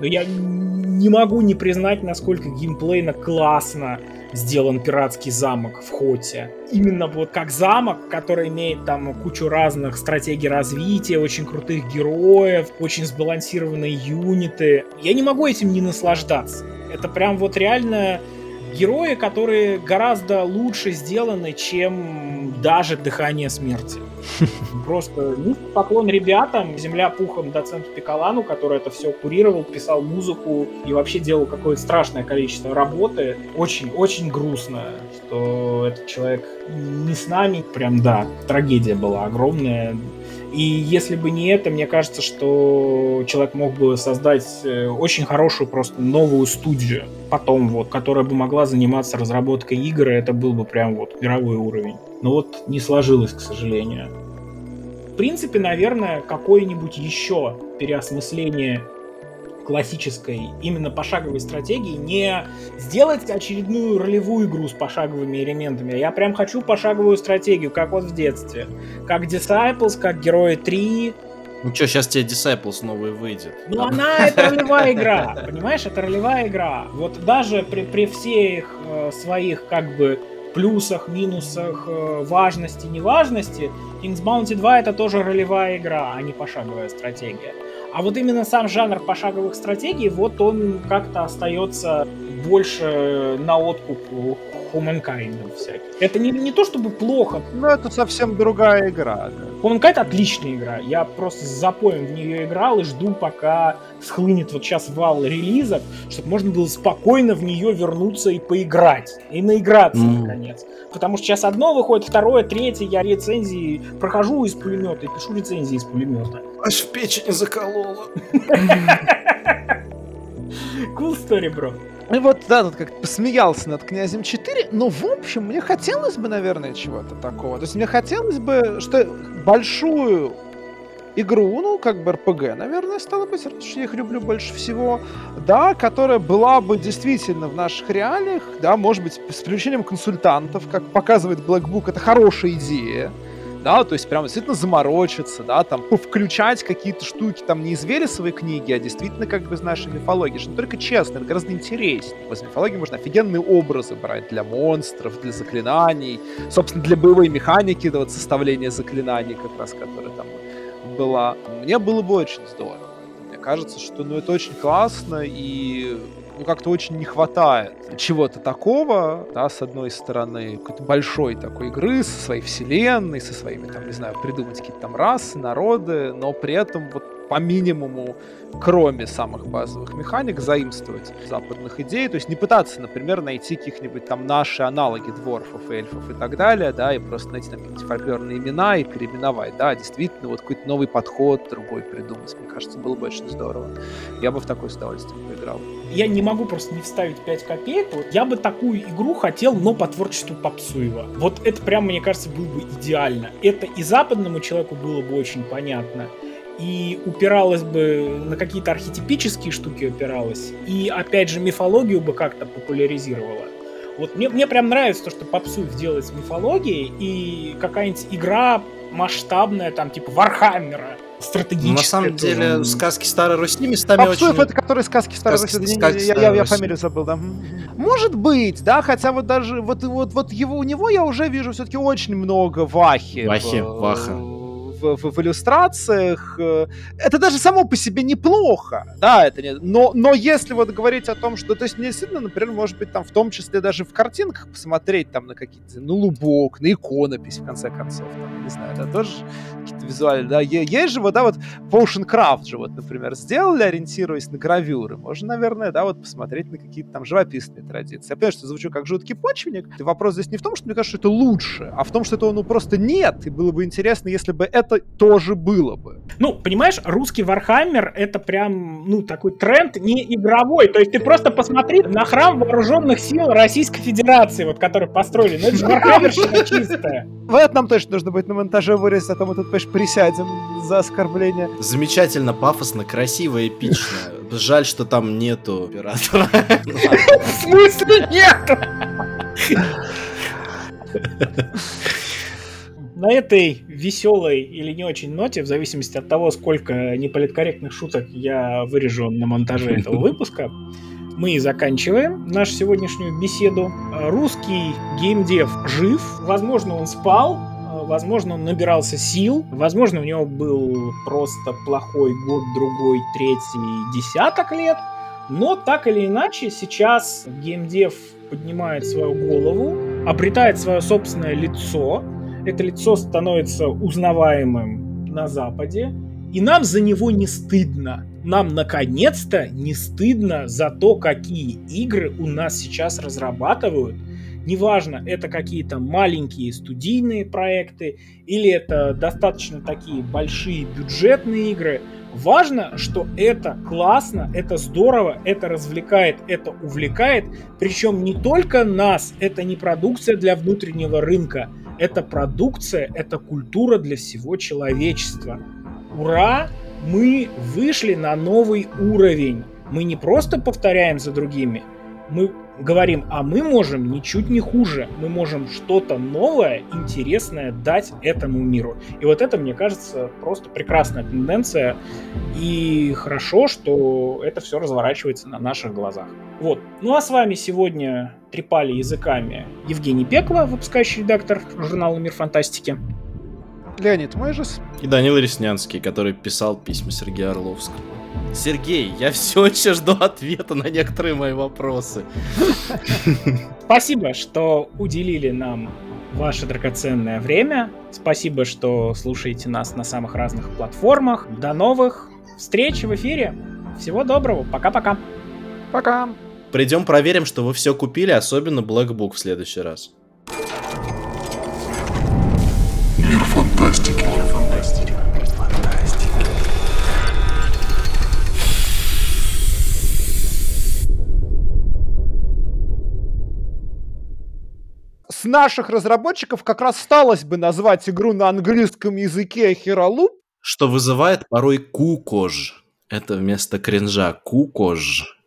Но я не могу не признать, насколько геймплейно классно сделан пиратский замок в Хоте. Именно вот как замок, который имеет там кучу разных стратегий развития, очень крутых героев, очень сбалансированные юниты. Я не могу этим не наслаждаться. Это прям вот реально герои, которые гораздо лучше сделаны, чем даже «Дыхание смерти». [LAUGHS] Просто ну, поклон ребятам, земля пухом доценту Пикалану, который это все курировал, писал музыку и вообще делал какое-то страшное количество работы. Очень-очень грустно, что этот человек не с нами. Прям да, трагедия была огромная. И если бы не это, мне кажется, что человек мог бы создать э, очень хорошую просто новую студию потом вот, которая бы могла заниматься разработкой игр, и это был бы прям вот мировой уровень. Но вот не сложилось, к сожалению. В принципе, наверное, какое-нибудь еще переосмысление классической именно пошаговой стратегии, не сделать очередную ролевую игру с пошаговыми элементами. Я прям хочу пошаговую стратегию, как вот в детстве. Как Disciples, как Герои 3, ну что, сейчас тебе Disciples новый выйдет. Ну Там... она это ролевая игра, понимаешь, это ролевая игра. Вот даже при, при всех э, своих как бы плюсах, минусах, э, важности, неважности, King's Bounty 2 это тоже ролевая игра, а не пошаговая стратегия. А вот именно сам жанр пошаговых стратегий, вот он как-то остается больше на откуп Humankind всяких. Это не, не то чтобы плохо. Ну, это совсем другая игра. Да. Humankind отличная игра. Я просто с запоем в нее играл и жду, пока схлынет вот сейчас вал релизов, чтобы можно было спокойно в нее вернуться и поиграть. И наиграться, mm. наконец. Потому что сейчас одно выходит, второе, третье, я рецензии прохожу из пулемета и пишу рецензии из пулемета. Аж в печени заколола. Cool story, бро. И вот, да, тут как посмеялся над князем 4, но в общем мне хотелось бы, наверное, чего-то такого. То есть мне хотелось бы, что большую игру, ну, как бы РПГ, наверное, стало быть, раз что я их люблю больше всего, да, которая была бы действительно в наших реалиях, да, может быть, с привлечением консультантов, как показывает Black Book, это хорошая идея, да, то есть прям действительно заморочиться, да, там, включать какие-то штуки, там, не из Велесовой книги, а действительно как бы из нашей мифологии, что только честно, это гораздо интереснее. Из мифологии можно офигенные образы брать для монстров, для заклинаний, собственно, для боевой механики, да, вот составления заклинаний как раз, которая там была. Мне было бы очень здорово. Мне кажется, что, ну, это очень классно, и ну, как-то очень не хватает чего-то такого, да, с одной стороны, какой-то большой такой игры со своей вселенной, со своими, там, не знаю, придумать какие-то там расы, народы, но при этом вот по минимуму, кроме самых базовых механик, заимствовать западных идей, то есть не пытаться, например, найти каких-нибудь там наши аналоги дворфов, эльфов и так далее, да, и просто найти там какие-нибудь фольклорные имена и переименовать, да, действительно, вот какой-то новый подход другой придумать, мне кажется, было бы очень здорово. Я бы в такое с удовольствием поиграл. Я не могу просто не вставить 5 копеек, вот я бы такую игру хотел, но по творчеству Попсуева. Вот это прям, мне кажется, было бы идеально. Это и западному человеку было бы очень понятно, и упиралась бы на какие-то архетипические штуки упиралась, и опять же мифологию бы как-то популяризировала. Вот мне, мне прям нравится то, что Попсуев делает с мифологией, и какая-нибудь игра масштабная, там, типа Вархаммера, стратегическая. На самом тоже. деле, сказки Старой Руси местами Попсуев очень... это который сказки Старой Руси, сказки я, я, я, я фамилию забыл, да. Может быть, да, хотя вот даже, вот, вот, вот его, у него я уже вижу все-таки очень много Вахи. Вахи, в, Ваха в, в, в иллюстрациях. Э, это даже само по себе неплохо, да, это не... но, но если вот говорить о том, что, то есть мне действительно, например, может быть, там в том числе даже в картинках посмотреть там на какие-то, на лубок, на иконопись, в конце концов, там, не знаю, да, тоже какие-то визуальные, да, есть же вот, да, вот Potion Craft же вот, например, сделали, ориентируясь на гравюры, можно, наверное, да, вот посмотреть на какие-то там живописные традиции. Я понимаю, что звучу как жуткий почвенник, и вопрос здесь не в том, что мне кажется, что это лучше, а в том, что этого, ну, просто нет, и было бы интересно, если бы это это тоже было бы. Ну, понимаешь, русский Вархаммер это прям, ну, такой тренд не игровой. То есть ты просто посмотри на храм вооруженных сил Российской Федерации, вот который построили. Ну, это же [LAUGHS] Вархаммерщина чистая. В этом нам точно нужно будет на монтаже вырезать, а то мы тут, понимаешь, присядем за оскорбление. Замечательно, пафосно, красиво, эпично. Жаль, что там нету оператора. [LAUGHS] В смысле нет? [LAUGHS] на этой веселой или не очень ноте, в зависимости от того, сколько неполиткорректных шуток я вырежу на монтаже этого [LAUGHS] выпуска, мы заканчиваем нашу сегодняшнюю беседу. Русский геймдев жив, возможно, он спал, возможно, он набирался сил, возможно, у него был просто плохой год, другой, третий, десяток лет, но так или иначе сейчас геймдев поднимает свою голову, обретает свое собственное лицо, это лицо становится узнаваемым на Западе, и нам за него не стыдно. Нам наконец-то не стыдно за то, какие игры у нас сейчас разрабатывают. Неважно, это какие-то маленькие студийные проекты или это достаточно такие большие бюджетные игры. Важно, что это классно, это здорово, это развлекает, это увлекает. Причем не только нас, это не продукция для внутреннего рынка, это продукция, это культура для всего человечества. Ура! Мы вышли на новый уровень. Мы не просто повторяем за другими, мы говорим, а мы можем ничуть не хуже. Мы можем что-то новое, интересное дать этому миру. И вот это, мне кажется, просто прекрасная тенденция. И хорошо, что это все разворачивается на наших глазах. Вот. Ну а с вами сегодня трепали языками Евгений Пекова, выпускающий редактор журнала «Мир фантастики». Леонид Майжес. И Данил Реснянский, который писал письма Сергея Орловского. Сергей, я [LAUGHS] все еще жду ответа на некоторые мои вопросы. Спасибо, что уделили нам ваше драгоценное время. Спасибо, что слушаете нас на самых разных платформах. До новых встреч в эфире. Всего доброго. Пока-пока. Пока. Придем проверим, что вы все купили, особенно Black Book в следующий раз. С наших разработчиков как раз осталось бы назвать игру на английском языке Хералуп. Что вызывает порой кукож. Это вместо кринжа кукож.